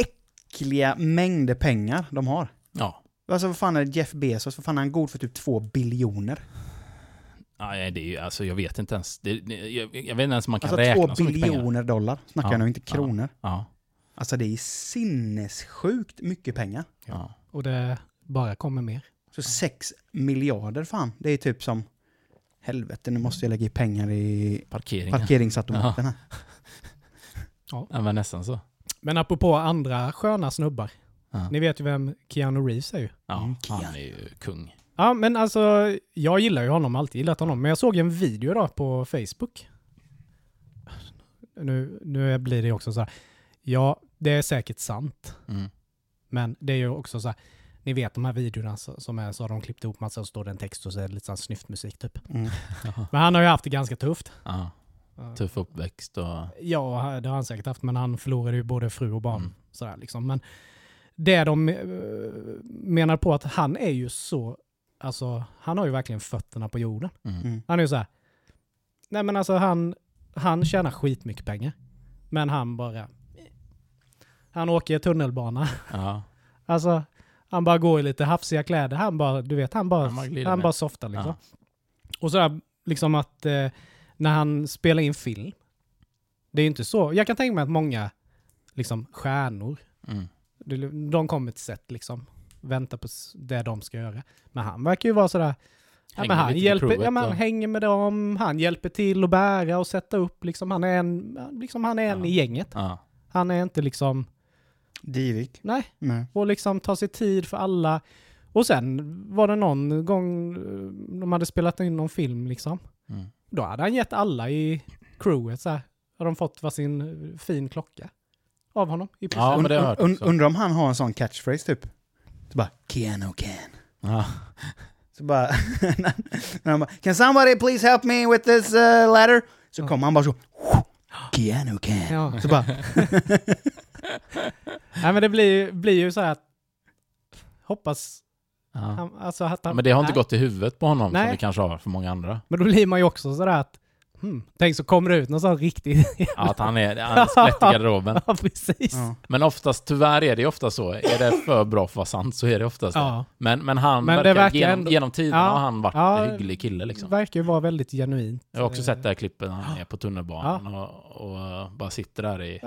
äckliga mängder pengar de har. Ja, Alltså vad fan är det Jeff Bezos? Vad fan är han god för typ två biljoner? Nej, det är ju, alltså jag vet inte ens. Det, det, jag, jag vet inte ens om man kan Alltså räkna två så mycket pengar. biljoner dollar snackar Ja, jag nu, inte ja. kronor. Ja, Alltså det är sinnessjukt mycket pengar. ja. Och det bara kommer mer. Så sex miljarder fan, det är typ som helvete, nu måste jag lägga i pengar i Parkeringen. parkeringsautomaten här. [laughs] Ja, men nästan så. Men apropå andra sköna snubbar. Ja, Ni vet ju vem Keanu Reeves är ju. ja Mm, han är ju kung. Ja, men alltså, jag gillar ju honom, alltid gillat honom. Men jag såg en video idag på Facebook. Nu, nu blir det också så här. Ja, det är säkert sant. Mm. Men det är ju också så här. Ni vet de här videorna som är så har de klippt ihop massa och står det en text och så är det lite sån snyftmusik typ. Mm. [laughs] Men han har ju haft det ganska tufft. Ja, tuff uppväxt och... Ja, det har han säkert haft, men han förlorade ju både fru och barn. Mm. Sådär, liksom. Men det de eh, menar på att han är ju så, alltså han har ju verkligen fötterna på jorden. Mm. Mm. Han är ju så här. nej men alltså han, han tjänar skitmycket pengar. Men han bara, han åker tunnelbana. Ja, [laughs] Alltså, han bara går i lite hafsiga kläder. Han bara, du vet, han bara, Han bara han bara softar liksom. ja. Och sådär, liksom att eh, när han spelar in film, det är ju inte så. Jag kan tänka mig att många liksom stjärnor, Mm. de- kommer till set liksom, väntar på det de ska göra. Men han verkar ju vara sådär, ja, men han, hjälper, ja, men han hänger med dem, han hjälper till att bära och sätta upp, liksom, han är en, liksom, han är en Ja. i gänget. Ja. Han är inte liksom, Divik. nej, Nej. och liksom ta sig tid för alla. Och sen var det någon gång eh, de hade spelat in någon film liksom. Mm. Då hade han gett alla i crewet så här. Har de fått varsin eh, fin klocka av honom. I. Ja, men det har jag hört Und- också. Undrar om han har en sån catchphrase typ. Så bara, Keanu can. Ja. Så bara, [laughs] när han bara, can somebody please help me with this uh, ladder? Så Ja. kommer han bara så, Keanu can. Ja. Så bara, [laughs] [laughs] Nej men det blir, blir ju så här att hoppas Ja. han, alltså att han, Men det har inte nej. gått i huvudet på honom som Nej. det kanske har för många andra. Men då blir man ju också sådär att hmm, tänk så kommer det ut någon sån riktig... Ja, att han är, han är skelett i garderoben. ja precis. ja. Men oftast, tyvärr är det ofta så. Är det för bra för att vara sant så är det oftast det. Ja, Men, men han Men det verkar, verkar genom, ändå- genom tiden Ja. har han varit Ja. en hygglig kille liksom. verkar ju vara väldigt genuint. Jag har också sett det här klippet när han är på tunnelbanan och, och bara sitter där i...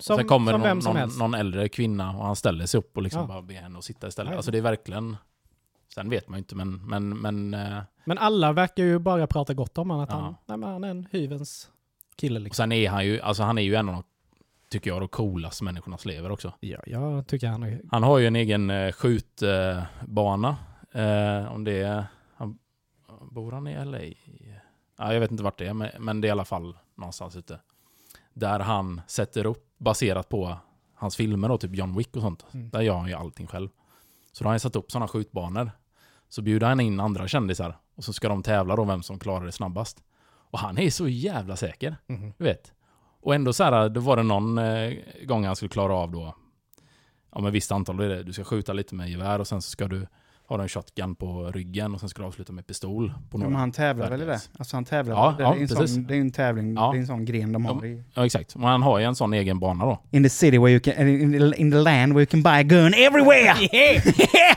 Som, sen kommer som någon, vem som någon, helst. någon äldre kvinna och han ställer sig upp och liksom Ja. bara ber henne att sitta istället. Alltså det är verkligen... Sen vet man ju inte men... men, men eh, Men alla verkar ju bara prata gott om honom. Att Ja. han, nej, men han är en hyvens kille och liksom. sen är han ju, alltså han är ju en av de, tycker jag, de coolaste människorna som lever också. Ja, jag tycker han är... Han har ju en egen eh, skjutbana. Eh, om det är... Han, bor han i LA? Ja, jag vet inte vart det är, men, men det är i alla fall någonstans ute. Där han sätter upp, baserat på hans filmer då, typ John Wick och sånt. Mm. Där gör han ju allting själv. Så då har han satt upp sådana skjutbanor. Så bjuder han in andra kändisar. Och så ska de tävla då vem som klarar det snabbast. Och han är så jävla säker. Mhm. Du vet. Och ändå så här, då var det någon eh, gång han skulle klara av då, om ett visst antal, är det, du ska skjuta lite med gevär och sen så ska du ha en shotgun på ryggen och sen ska du avsluta med pistol på Men några. han tävlar väl i det? Alltså han tävlar Ja, det, ja, är en precis. sån, det är en tävling, Ja. det är en sån gren de har Ja. i... Ja, exakt. Men han har ju en sån egen bana då. In the city where you can, in the, in the land where you can buy a gun everywhere! [laughs] Yeah!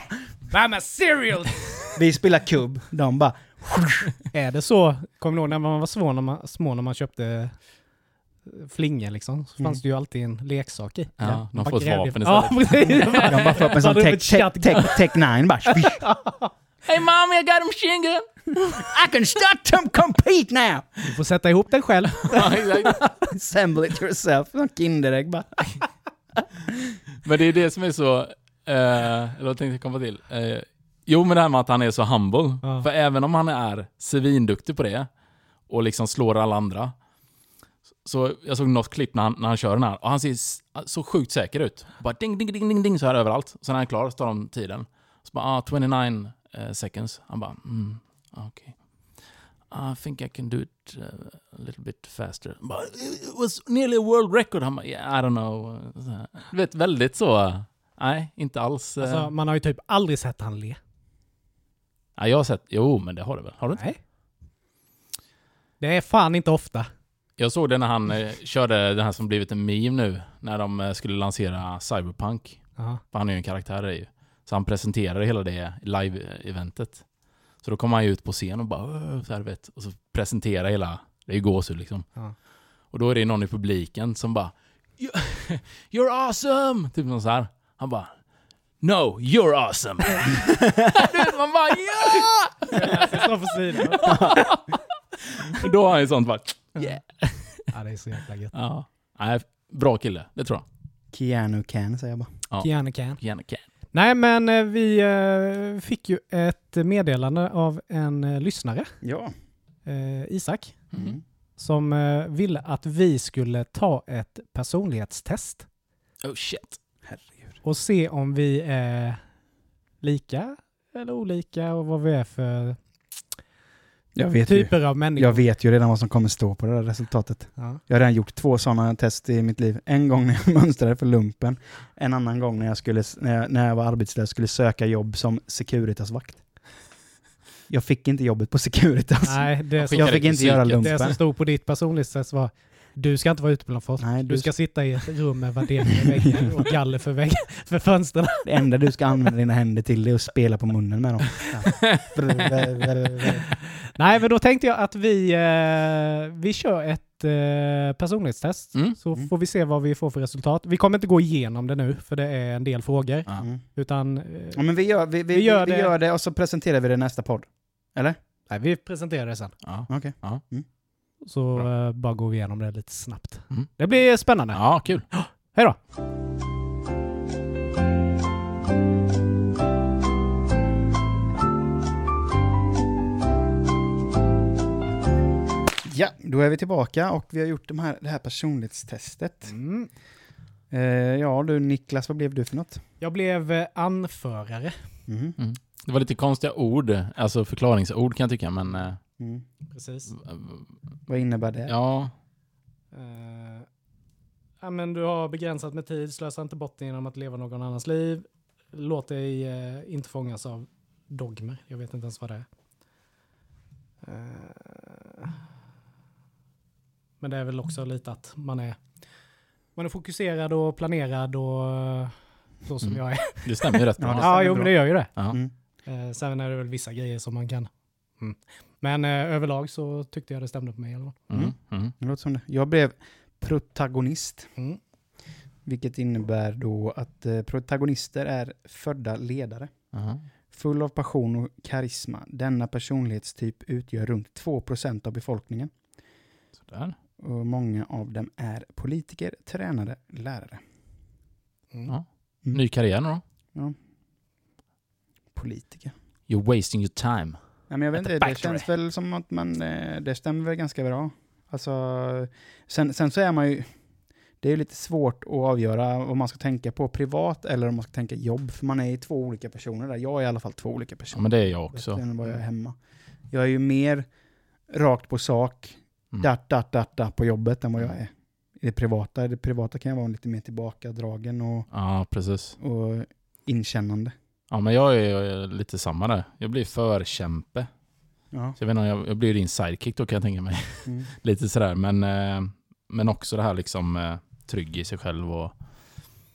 I'm a cereal! [laughs] Vi spelar kubb, de bara... [laughs] är det så? Kommer du ihåg när man var små när man, små när man köpte flingor liksom, så Mm. fanns det ju alltid en leksak i. Ja, de bara får ett vapen Ja, precis. [laughs] De bara får upp en sån tech, tech, tech, tech 9 bara. [laughs] Hey mommy, I got a machine gun! I can start to compete now! Du får sätta ihop den själv. [laughs] Ja. Assemble it yourself. Som Kinderägg bara. Men det är det som är så... Eh, eller vad tänkte jag komma till? Eh, jo, men det här med att han är så humble. Ja. För även om han är svinduktig på det och liksom slår alla andra. Så jag såg något klipp när han, när han kör den här och han ser så sjukt säker ut. Bara ding, ding, ding, ding, ding så här överallt. Sen när han är klar så tar de tiden. Så bara, ah, 29 eh, seconds. Han bara, mm, okej. I think I can do it uh, a little bit faster. Bara, It was nearly a world record. Han bara, yeah, I don't know. Du vet, väldigt så... Nej, inte alls. eh. Alltså, man har ju typ aldrig sett han le. ja, jag har sett... Jo, men det har du väl? Har du inte? Nej. Det är fan inte ofta. Jag såg det när han eh, körde den här som blivit en meme nu. När de eh, skulle lansera Cyberpunk. Ja. För han är ju en karaktär där ju. Så han presenterade hela det live-eventet. Så då kom han ju ut på scen och bara så här, vet, och så presenterar hela, det är ju gåshud liksom. Ja. Och då är det någon i publiken som bara "You- [laughs] You're awesome! Typ någon så här. Han bara No, you're awesome! [laughs] [laughs] Man bara ja! Då har han ju sånt bara yeah. Ja, det är så jäkla gött. Ja. Nej, bra kille, det tror jag. Keanu Can säger jag bara. Ja. Keanu can. Gärna kan. Nej, men eh, vi eh, fick ju ett meddelande av en eh, lyssnare, Ja. Isak, Mm. som eh, ville att vi skulle ta ett personlighetstest Oh shit. Herregud. och se om vi är lika eller olika och vad vi är för Jag vet, ju, typer av människor. jag vet ju redan vad som kommer stå på det där resultatet. Ja. Jag har redan gjort två sådana test i mitt liv. En gång när jag [laughs] mönstrade för lumpen. En annan gång när jag, skulle, när jag, när jag var arbetslös skulle söka jobb som Securitas-vakt. Jag fick inte jobbet på Securitas. Nej, det, Jag som, jag fick inte göra psyket. det lumpen. som stod på ditt personlighetstest var du ska inte vara ute bland folk. Nej, Du du ska sitta i ett rum med värdering för väggar [laughs] och galler för, vägg, för fönstren. Det enda du ska använda dina händer till det är att spela på munnen med dem. Ja. [laughs] Nej, men då tänkte jag att vi, eh, vi kör ett eh, personlighetstest. Mm. Så Mm. får vi se vad vi får för resultat. Vi kommer inte gå igenom det nu, för det är en del frågor. Ja. Mm. Utan eh, Ja, men vi gör, vi, vi, Vi gör vi det. gör det och så presenterar vi det i nästa podd. Eller? nej, vi presenterar det sen. Ja. Okej. Så Bra. eh, bara går vi igenom det lite snabbt. Mm. Det blir spännande. ja, kul. [gasps] Hej då! Ja, då är vi tillbaka och vi har gjort de här, det här personlighetstestet. Mm. Eh, ja du Niklas, vad blev du för något? Jag blev eh, anförare. Mhm. Det var lite konstiga ord, alltså förklaringsord kan jag tycka, men... eh, Mm. Precis. Vad innebär det? Ja, Eh, ja, men du har begränsat med tid, slösa inte bort det genom att leva någon annans liv. Låt dig eh, inte fångas av dogmer. Jag vet inte ens vad det är. Eh, men det är väl också lite att man är, man är fokuserad och planerad och så som Mm. jag är. det stämmer ju rätt Ja, bra. det Ja, stämmer jo, men det gör ju det. Ja. Mm. Sen är det väl vissa grejer som man kan. Mm. Men eh, överlag så tyckte jag det stämde på mig i alla fall. Mm. Mm. Det låter som det. Jag blev protagonist, Mm. vilket innebär då att eh, protagonister är födda ledare. Ja. Full av passion och karisma. Denna personlighetstyp utgör runt 2% av befolkningen. Sådär. Och många av dem är politiker, tränare, lärare. Mm. Ja. Mm. Ny karriär nu då? Politiker. You're wasting your time. Men jag vet inte, det känns väl som att man, eh, det stämmer väl ganska bra. Alltså, sen, sen så är man ju, det är ju lite svårt att avgöra om man ska tänka på privat eller om man ska tänka jobb, för man är ju två olika personer där. Jag är i alla fall två olika Ja, personer. men det är jag också. Än vad jag är hemma. Jag är ju mer rakt på sak, Mm. dat, dat, dat, dat på jobbet än vad jag är i det privata. I det privata kan jag vara lite mer tillbakadragen och, Ja, precis. och inkännande. Ja, men jag är lite samma där. Jag blir förkämpe. Ja. Så jag vet inte, jag, jag blir din sidekick då kan jag tänka mig. Mm. [laughs] lite sådär, men, eh, men också det här liksom eh, trygg i sig själv och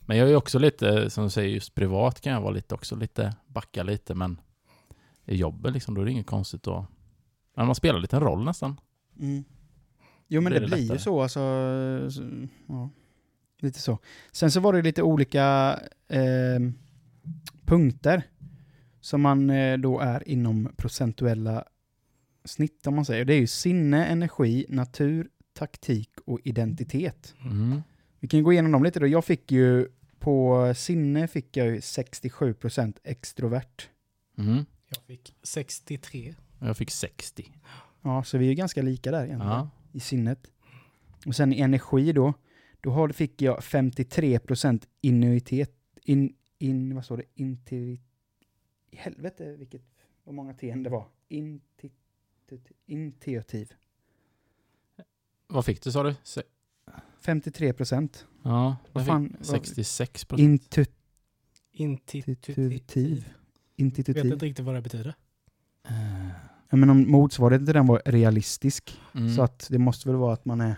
men jag är också lite, som du säger, just privat kan jag vara lite också lite, backa lite, men i jobbet liksom, då är det inget konstigt då. Men man spelar lite en roll nästan. Mm. Jo men det, blir det blir ju så alltså. så- Ja, lite så. Sen så var det lite olika eh, punkter som man eh, då är inom procentuella snitt om man säger. Det är ju sinne, energi, natur, taktik och identitet. Mm. Vi kan gå igenom dem lite då. Jag fick ju på sinne fick jag ju 67% extrovert. Mm. Jag fick 63. Jag fick 60. Ja, så vi är ju ganska lika där egentligen. Ja. i sinnet. Och sen i energi då, då fick jag 53% inuitet, in, in, vad står det, inti, i helvete vilket, vad många T det var, Inti, intuitiv. Vad fick du sa du? Se- 53%. ja, Vad jag fan, fick vad- 66 procent. Intuitiv. Intuitiv. Vet Intuitiv. inte riktigt vad det betyder. Ja, men om motsvarigheten till den var realistisk, Mm. så att det måste väl vara att man är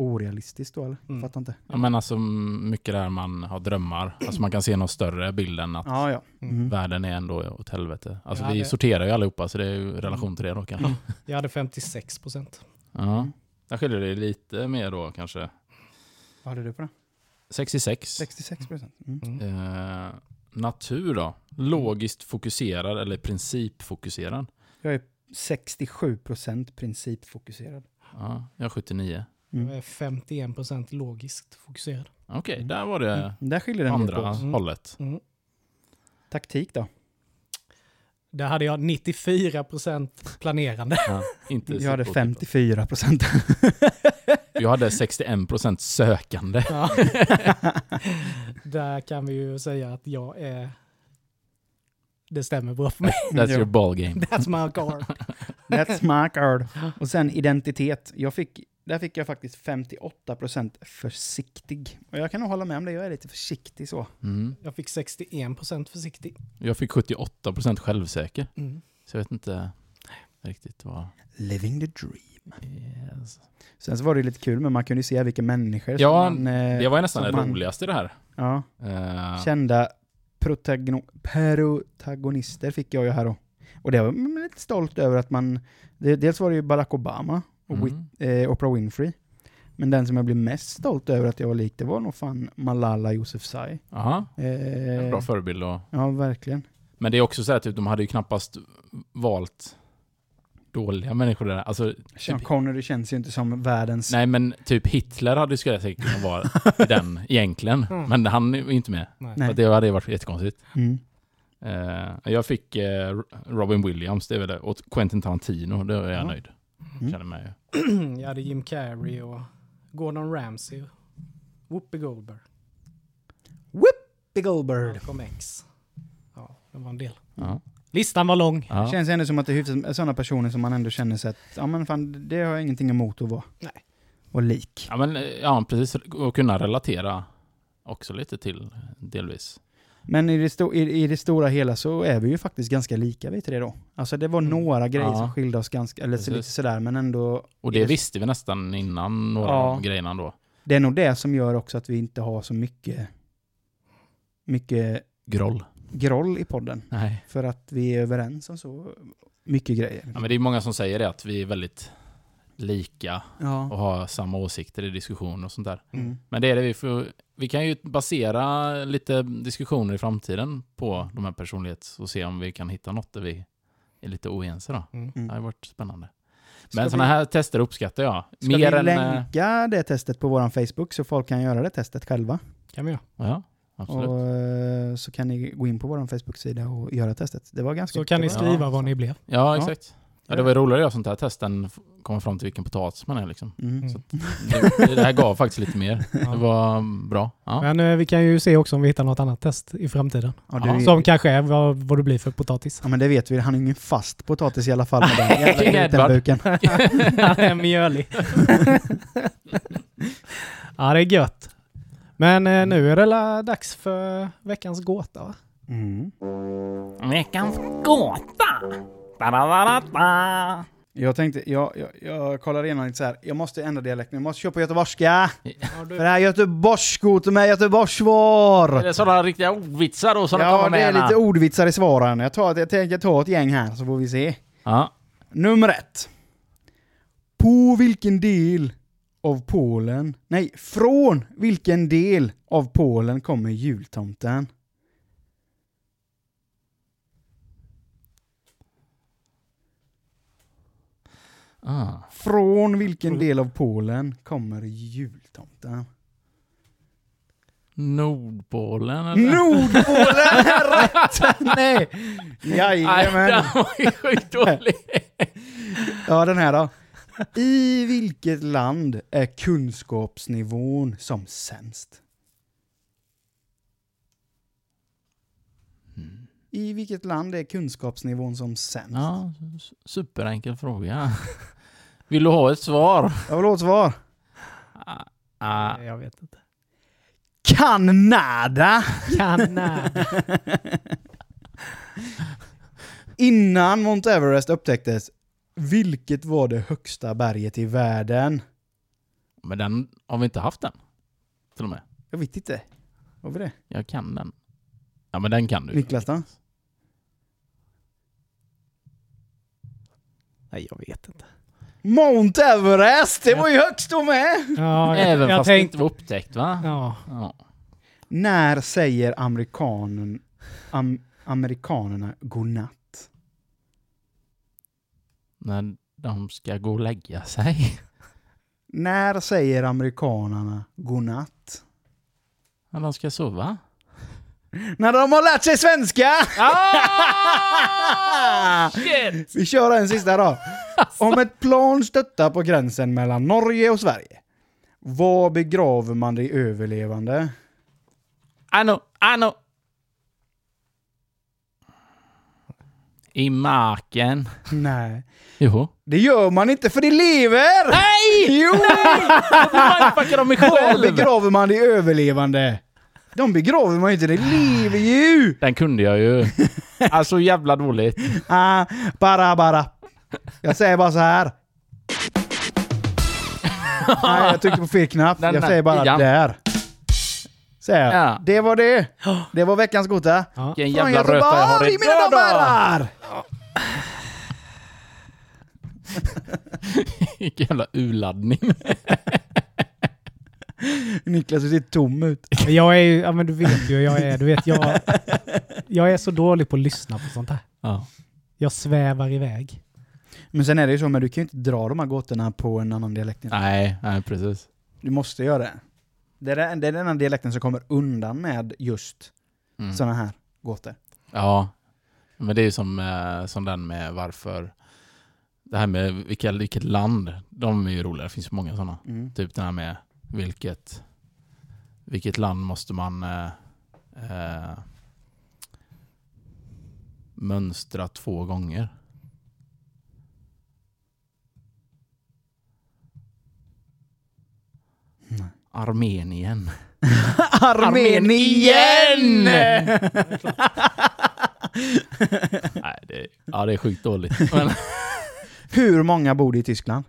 orealistisk då eller? Mm. Fattar inte. Ja, men alltså mycket där man har drömmar. [clears throat] Alltså man kan se någon större bild än att Ja, ja. Mm. Mm. världen är ändå åt helvete. Alltså Ja, vi det- sorterar ju allihopa så det är ju relation till det då kanske. Jag hade 56 procent. Ja. Där skiljer det lite mer då kanske. Vad hade du på det? 66. 66%. Mm. Mm. Eh, natur då? Logiskt fokuserad eller principfokuserad? Jag är 67% principfokuserad. Ja, jag har 79. Jag Mm. är 51 procent logiskt fokuserad. Okej, Mm. där var det Mm. Där skiljer den andra. Mm. hållet. Mm. Taktik då? Där hade jag 94 procent planerande. Ja, inte Jag hade så- 54 procent. Jag hade 61 procent sökande. Ja. [laughs] Där kan vi ju säga att jag är... Det stämmer bra för mig. [laughs] That's your ball game. That's my card. [laughs] That's my card. Och sen identitet. Jag fick, där fick jag faktiskt 58 procent försiktig. Och jag kan nog hålla med om det, jag är lite försiktig så. Mm. Jag fick 61 procent försiktig. Jag fick 78 procent självsäker. Mm. Så jag vet inte riktigt vad... Living the dream. Yes. Sen så var det lite kul, men man kunde ju se vilka människor Ja, som man, eh, Det var ju nästan det man- roligaste i det här. Ja, Eh, kända protagonister fick jag ju här då. Och det var man lite stolt över att man... Dels var det ju Barack Obama och mm. Eh, Oprah Winfrey. Men den som jag blev mest stolt över att jag var lik, det var nog fan Malala Yousafzai. Aha, Eh, en bra förebild. Och, ja, verkligen. men det är också så här, typ, de hade ju knappast valt dåliga människor där. Alltså, Sean typ, Connery känns ju inte som världens... nej men typ Hitler hade ju skulle jag säkert kunna vara [laughs] den egentligen. Mm. Men han är ju inte med. Nej. Nej. Så det hade ju varit jättekonstigt. Mm. Eh, jag fick eh, Robin Williams, det är väl det, och Quentin Tarantino, det är jag Ja. nöjd. Mm. Känner mig. [clears throat] jag hade Jim Carrey och Gordon Ramsay Whoopi Goldberg. Big Goldberg. Malcolm X. Ja, det var en del. Ja. Listan var lång. Ja. Det känns ändå som att det är hyfsat sådana personer som man ändå känner sig att, ja men fan, det har jag ingenting emot att vara. Nej. Och lik. Ja, men, eh, ja, precis. Och kunna relatera också lite till, delvis. Men i det, sto- i, i det stora hela så är vi ju faktiskt ganska lika vid det då. Alltså det var Mm. några grejer Ja. som skilde oss ganska, eller Precis. lite sådär, men ändå. Och det Just- visste vi nästan innan några Ja. av grejerna då. Det är nog det som gör också att vi inte har så mycket, mycket Groll. groll i podden. Nej. För att vi är överens om så mycket grejer. Ja, men det är många som säger det, att vi är väldigt lika Ja. och har samma åsikter i diskussioner och sånt där. Mm. Men det är det vi får... Vi kan ju basera lite diskussioner i framtiden på de här personlighets och se om vi kan hitta något där vi är lite oense då. Mm. Det har varit spännande. Ska Men vi- sådana här tester uppskattar jag. Ska Mer vi än... eh, länka det testet på vår Facebook så folk kan göra det testet själva? Kan vi göra. Ja, absolut. Och eh, så kan ni gå in på vår Facebook-sida och göra testet. Det var ganska Så kan ni skriva vad ni blev. Ja, Ja. exakt. Ja, det var ju roligare att göra sånt här test än f- komma fram till vilken potatis man är liksom. Mm. Mm. Så det, det här gav faktiskt lite mer. [laughs] Det var bra. Ja. Men eh, vi kan ju se också om vi hittar något annat test i framtiden. Ja, Som kanske är vad, vad det blir för potatis. ja, men det vet vi. Han är ingen fast potatis i alla fall med den [laughs] jävla glutenbuken. [laughs] Han är mjölig. ja, det är gött. Men eh, nu är det dags för veckans gåta va? Mm. Veckans gåta! Jag tänkte, jag, jag, jag kollar igenom lite så här. jag måste ändra dialekten, jag måste köra på göteborgska. För det här är göteborgsskot med Är göteborgssvar. det sådana riktiga ordvitsar då som de Ja, kommer det är med? lite ordvitsar i svaren. Jag, tar, jag tänker ta ett gäng här så får vi se. Ja. Nummer ett. På vilken del av Polen, nej, från vilken del av Polen kommer jultomten? Ah. Från vilken del av Polen kommer jultomten? Nordpolen eller? Nordpolen är [laughs] rätt! Nej! Nej, Jajamän. den var ju sjukt dålig. Ja, den här då. I vilket land är kunskapsnivån som sämst? I vilket land är kunskapsnivån som sämst? Ja, superenkel fråga. Vill du ha ett svar? Jag vill ha ett svar. Ah, ah, Jag vet inte. Kanada! Kanada. [laughs] Innan Mount Everest upptäcktes, vilket var det högsta berget i världen? men den har vi inte haft den. Till och med. Jag vet inte. Vad var det? Jag kan den. Ja men den kan du. Niklas då? Nej, jag vet inte. Mount Everest! Det var ju högst då med! Ja, jag, [laughs] Även jag fast det tänkte... inte var upptäckt va? Ja. Ja. När säger amerikanen, am, amerikanerna godnatt? När de ska gå och lägga sig. När säger amerikanerna godnatt? När de ska sova. När de har lärt sig svenska! Ah! Shit! [laughs] Vi kör en sista då. Om ett plan stöttar på gränsen mellan Norge och Sverige, var begraver man de överlevande? I know, I know. I marken. Nej, Jo. det gör man inte för de lever! Nej! Jo! Varför fuckar de mig Var själv? begraver man de överlevande? De begraver man ju inte, de lever ju! Den kunde jag ju. [laughs] Alltså jävla dåligt. Ah, bara, bara. Jag säger bara så här. Nej, jag tryckte på fel knapp. Den jag säger bara igen. där. Säger jag. Ja. Det var det. Det var veckans gotta. Ja. Vilken jävla röta jag har Göteborg, mina idag damer! [laughs] Vilken jävla urladdning. [laughs] Niklas, du ser tom ut. Jag är ju, ja men du vet ju hur jag är. Du vet, jag, jag är så dålig på att lyssna på sånt här. Ja. Jag svävar iväg. Men sen är det ju så, men du kan ju inte dra de här gåtorna på en annan dialekt. Nej, nej precis. Du måste göra det. Det är, den- det är den här dialekten som kommer undan med just Mm. sådana här gåtor. Ja. Men det är ju som, eh, som den med varför... Det här med vilka, vilket land. De är ju roliga. Det finns ju många sådana. Mm. Typ den här med vilket... Vilket land måste man... Eh, eh, mönstra två gånger? Nej. Armenien. [laughs] Armenien! Nej, det, ja, det är sjukt dåligt. Men, [laughs] Hur många bor det i Tyskland?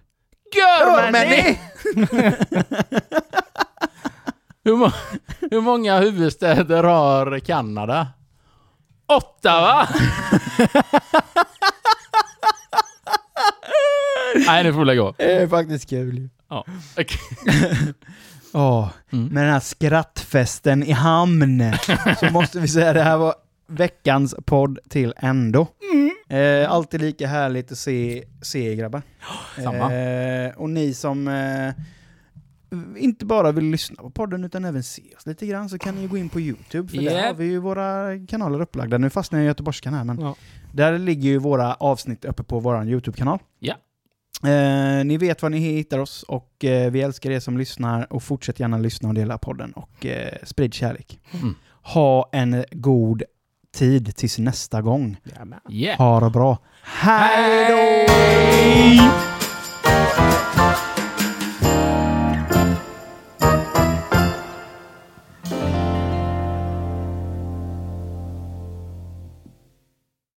Germany! [laughs] hur, må hur många huvudstäder har Kanada? Åtta va? [laughs] Nej, nu får vi lägga av. Det är faktiskt kul. Ja. okej. [laughs] Åh, Mm. med den här skrattfesten i hamn så måste vi säga det här var veckans podd till ändå. Eh, alltid lika härligt att se, se er grabbar. [gasps] Samma. Eh, och ni som eh, inte bara vill lyssna på podden utan även se oss lite grann så kan ni gå in på Youtube för där Yep. har vi ju våra kanaler upplagda. Nu fastnar jag i göteborgskan här men Ja. där ligger ju våra avsnitt uppe på vår Youtube-kanal. Ja. Eh, ni vet var ni hittar oss och eh, vi älskar er som lyssnar och fortsätt gärna lyssna och dela podden och eh, sprid kärlek. Mm. Ha en god tid tills nästa gång. Yeah. Ha det bra. Hej då!